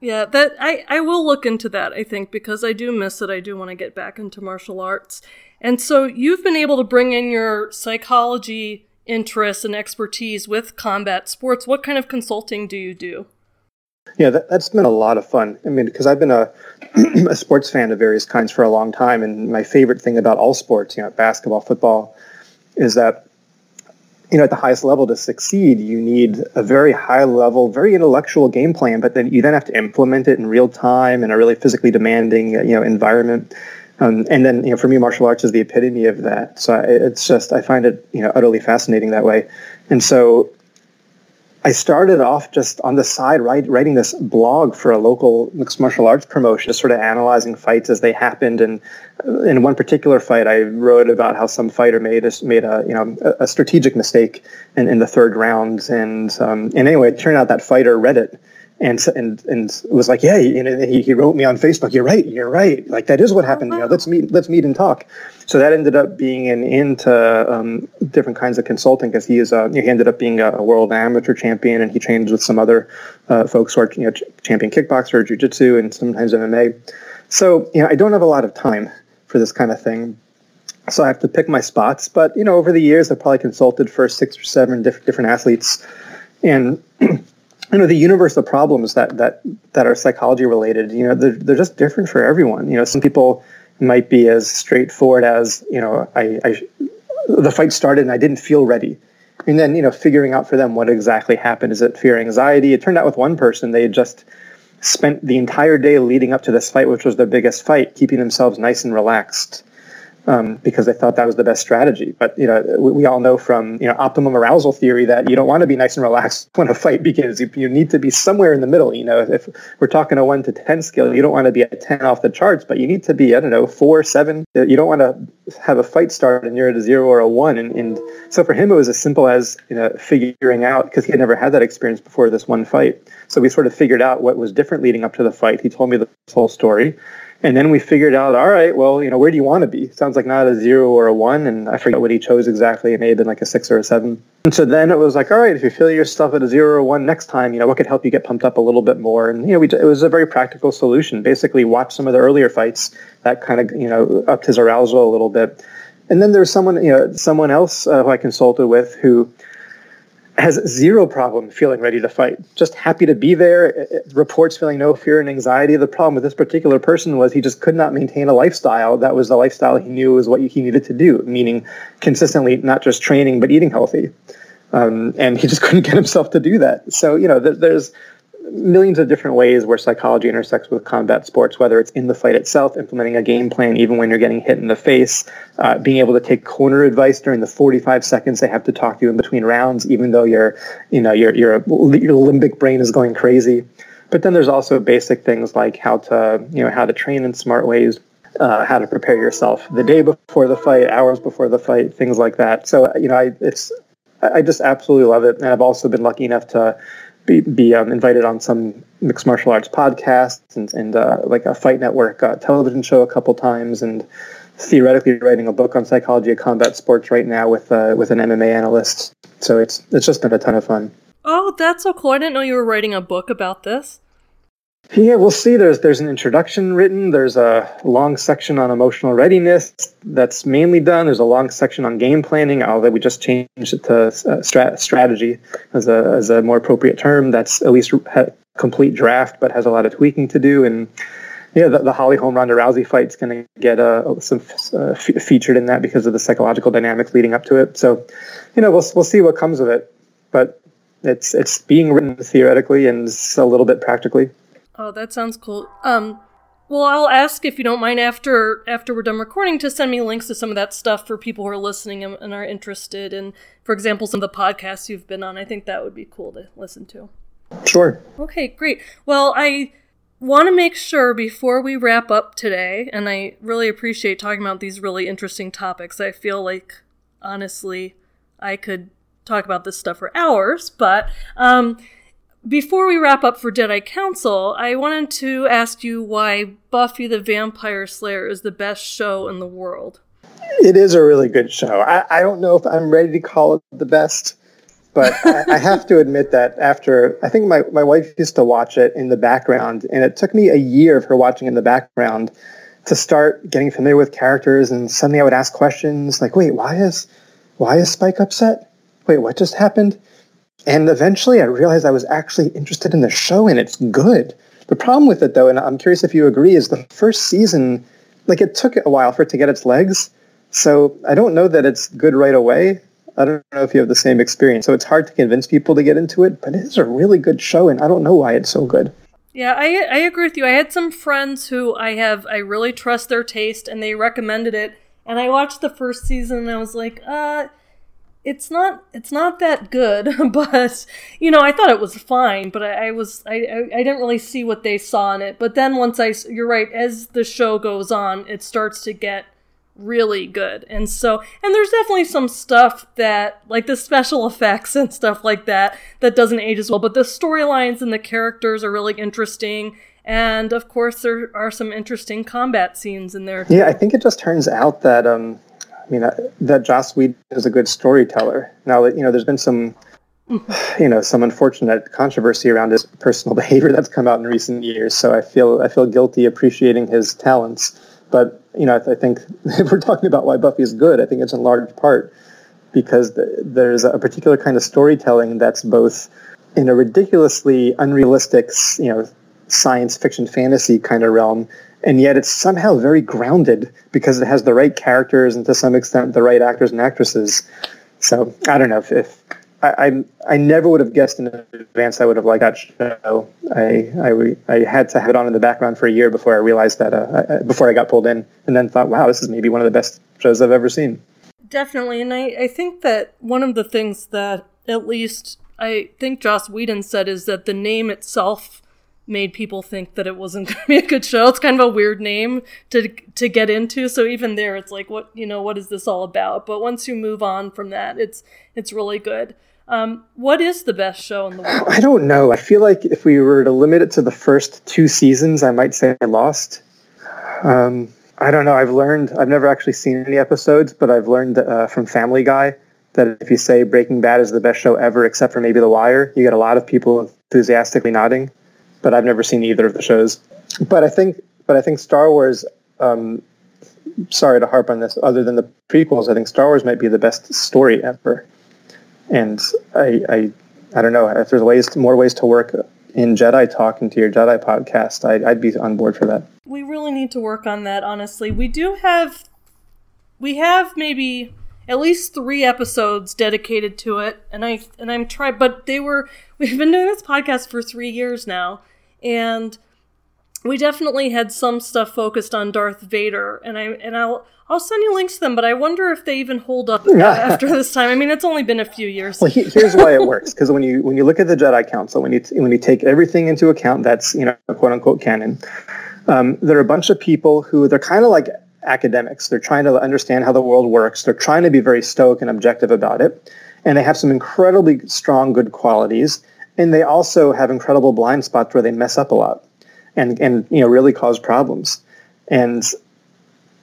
Yeah, that I I will look into that. I think because I do miss it. I do want to get back into martial arts. And so you've been able to bring in your psychology interests and expertise with combat sports. What kind of consulting do you do? Yeah, that, has been a lot of fun. I mean, because I've been a, a sports fan of various kinds for a long time, and my favorite thing about all sports, you know, basketball, football, is that you know at the highest level to succeed, you need a very high level, very intellectual game plan, but then you then have to implement it in real time in a really physically demanding you know environment. Um, and then, you know, for me, martial arts is the epitome of that. So it's just, I find it, you know, utterly fascinating that way. And so I started off just on the side writing this blog for a local mixed martial arts promotion, just sort of analyzing fights as they happened. And uh, in one particular fight, I wrote about how some fighter made a, made a you know a, strategic mistake in, in the third round. And um, and anyway, it turned out that fighter read it and and and was like, yeah, know, he, he wrote me on Facebook. You're right. You're right. Like that is what happened. You know, let's meet. Let's meet and talk. So that ended up being an into um, different kinds of consulting because he is a, he ended up being a, a, world amateur champion and he trains with some other uh, folks who are you know champion kickboxer, jujitsu, and sometimes MMA. So you know, I don't have a lot of time for this kind of thing. So I have to pick my spots. But you know, over the years, I've probably consulted for six or seven diff- different athletes, and you know the universe of problems that that that are psychology related you know they're, they're just different for everyone. You know some people might be as straightforward as you know I, I the fight started and i didn't feel ready. And then you know figuring out for them what exactly happened. Is it fear anxiety? It turned out with one person they had just spent the entire day leading up to this fight which was their biggest fight keeping themselves nice and relaxed um, because they thought that was the best strategy. But you know, we, we, all know from you know optimum arousal theory that you don't want to be nice and relaxed when a fight begins. You, you need to be somewhere in the middle. You know, if, we're talking a one to ten scale, you don't want to be at ten off the charts, but you need to be I don't know four, seven. You don't want to have a fight start and you're at a zero or a one. And, and so for him, it was as simple as you know figuring out because he had never had that experience before this one fight. So we sort of figured out what was different leading up to the fight. He told me the whole story and then we figured out, all right, well, you know, where do you want to be? Sounds like not a zero or a one, and I forget what he chose exactly. It may have been like a six or a seven. And so then it was like, all right, if you feel yourself at a zero or one next time, you know, what could help you get pumped up a little bit more? And you know, we, it was a very practical solution. Basically, watch some of the earlier fights that kind of you know upped his arousal a little bit. And then there's someone, you know, someone else uh, who I consulted with who has zero problem feeling ready to fight, just happy to be there. Reports feeling no fear and anxiety. The problem with this particular person was he just could not maintain a lifestyle that was the lifestyle he knew was what he needed to do, meaning consistently not just training but eating healthy. Um, and he just couldn't get himself to do that. So you know, there's millions of different ways where psychology intersects with combat sports, whether it's in the fight itself, implementing a game plan even when you're getting hit in the face, uh, being able to take corner advice during the 45 seconds they have to talk to you in between rounds, even though your, you know, your, your, your limbic brain is going crazy. But then there's also basic things like how to, you know, how to train in smart ways, uh, how to prepare yourself the day before the fight, hours before the fight, things like that. So, you know, I, it's, I just absolutely love it. And I've also been lucky enough to be, be um, invited on some mixed martial arts podcasts and, and uh, like a Fight Network uh, television show a couple times, and theoretically writing a book on psychology of combat sports right now with uh, with an MMA analyst. So it's it's just been a ton of fun. Oh, that's so cool! I didn't know you were writing a book about this. Yeah, we'll see. There's there's an introduction written. There's a long section on emotional readiness that's mainly done. There's a long section on game planning. Although we just changed it to uh, strat- strategy as a as a more appropriate term. That's at least a complete draft, but has a lot of tweaking to do. And yeah, the, the Holly Holm Ronda Rousey fight's going to get uh, some uh, f- featured in that because of the psychological dynamics leading up to it. So, you know, we'll we'll see what comes of it. But it's it's being written theoretically and a little bit practically. Oh, that sounds cool. Um, Well, I'll ask if you don't mind after after we're done recording to send me links to some of that stuff for people who are listening and, and are interested in, for example, some of the podcasts you've been on. I think that would be cool to listen to. Sure. Okay, great. Well, I want to make sure before we wrap up today, and I really appreciate talking about these really interesting topics. I feel like, honestly, I could talk about this stuff for hours, but um, before we wrap up for Jedi Council, I wanted to ask you why Buffy the Vampire Slayer is the best show in the world. It is a really good show. I, I don't know if I'm ready to call it the best, but I, I, have to admit that after, I think my, my wife used to watch it in the background, and it took me a year of her watching in the background to start getting familiar with characters, and suddenly I would ask questions like, wait, why is, why is Spike upset? Wait, what just happened? And eventually I realized I was actually interested in the show and it's good. The problem with it though, and I'm curious if you agree, is the first season, like it took a while for it to get its legs. So I don't know that it's good right away. I don't know if you have the same experience. So it's hard to convince people to get into it, but it is a really good show and I don't know why it's so good. Yeah, I I agree with you. I had some friends who I have I really trust their taste and they recommended it. And I watched the first season and I was like, uh it's not it's not that good but you know i thought it was fine but i, I was I, I, I didn't really see what they saw in it. But then once i you're right as the show goes on it starts to get really good. And so and there's definitely some stuff that like the special effects and stuff like that that doesn't age as well. But the storylines and the characters are really interesting. And of course there are some interesting combat scenes in there. Yeah i think it just turns out that um I mean, that Joss Whedon is a good storyteller. Now, you know, there's been some, you know, some unfortunate controversy around his personal behavior that's come out in recent years. So I feel I feel guilty appreciating his talents. But you know, I, I think if we're talking about why Buffy is good, I think it's in large part because there's a particular kind of storytelling that's both in a ridiculously unrealistic, you know, science fiction fantasy kind of realm and yet it's somehow very grounded because it has the right characters and to some extent the right actors and actresses. So I don't know if, if I, I, I never would have guessed in advance I would have liked that show. I, I, I had to have it on in the background for a year before I realized that uh, I, before I got pulled in, and then thought, wow, this is maybe one of the best shows I've ever seen. Definitely, and I, I think that one of the things that at least I think Joss Whedon said is that the name itself made people think that it wasn't going to be a good show. It's kind of a weird name to to get into. So even there, it's like, what you know, what is this all about? But once you move on from that, it's it's really good. Um, what is the best show in the world? I don't know. I feel like if we were to limit it to the first two seasons, I might say I lost. Um, I don't know. I've learned. I've never actually seen any episodes, but I've learned uh, from Family Guy that if you say Breaking Bad is the best show ever, except for maybe The Wire, you get a lot of people enthusiastically nodding but I've never seen either of the shows. But I think, but I think Star Wars. Um, sorry to harp on this. Other than the prequels, I think Star Wars might be the best story ever. And I, I, I don't know if there's ways, more ways to work in Jedi talk into your Jedi podcast. I'd, I'd be on board for that. We really need to work on that. Honestly, we do have, we have maybe at least three episodes dedicated to it and i and i'm trying but they were we've been doing this podcast for three years now and we definitely had some stuff focused on Darth Vader, and I and I'll I'll send you links to them, but I wonder if they even hold up after this time. I mean, it's only been a few years. Well, he, here's why it works: because when you when you look at the Jedi Council, when you when you take everything into account, that's you know quote unquote canon. Um, there are a bunch of people who they're kind of like academics. They're trying to understand how the world works. They're trying to be very stoic and objective about it, and they have some incredibly strong good qualities and they also have incredible blind spots where they mess up a lot and and you know really cause problems. And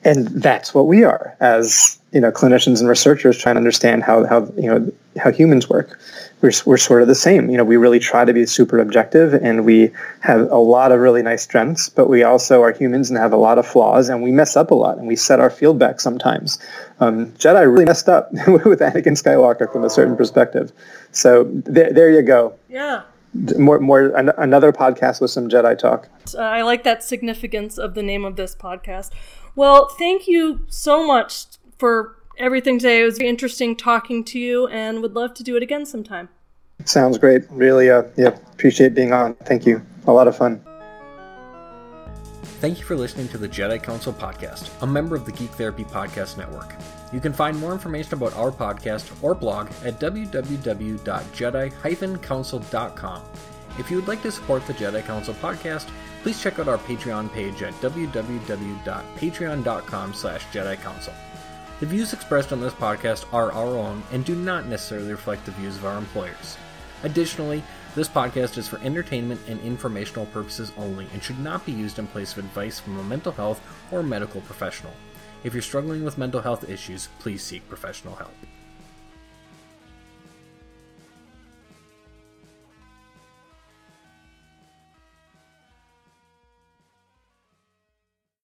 and that's what we are as you know clinicians and researchers trying to understand how how you know how humans work. We're, we're sort of the same. You know we really try to be super objective and we have a lot of really nice strengths but we also are humans and have a lot of flaws and we mess up a lot and we set our field back sometimes. Um, jedi really messed up with anakin skywalker from a certain perspective. So there, there you go. Yeah. More more an, another podcast with some jedi talk. Uh, i like that significance of the name of this podcast well, thank you so much for everything today. It was very interesting talking to you and would love to do it again sometime. Sounds great. Really, uh, yeah, appreciate being on. Thank you. A lot of fun. Thank you for listening to the Jedi Council podcast, a member of the Geek Therapy Podcast Network. You can find more information about our podcast or blog at www.jedi-council.com. If you would like to support the Jedi Council podcast, please check out our Patreon page at www.patreon.com slash Jedi Council. The views expressed on this podcast are our own and do not necessarily reflect the views of our employers. Additionally, this podcast is for entertainment and informational purposes only and should not be used in place of advice from a mental health or medical professional. If you're struggling with mental health issues, please seek professional help.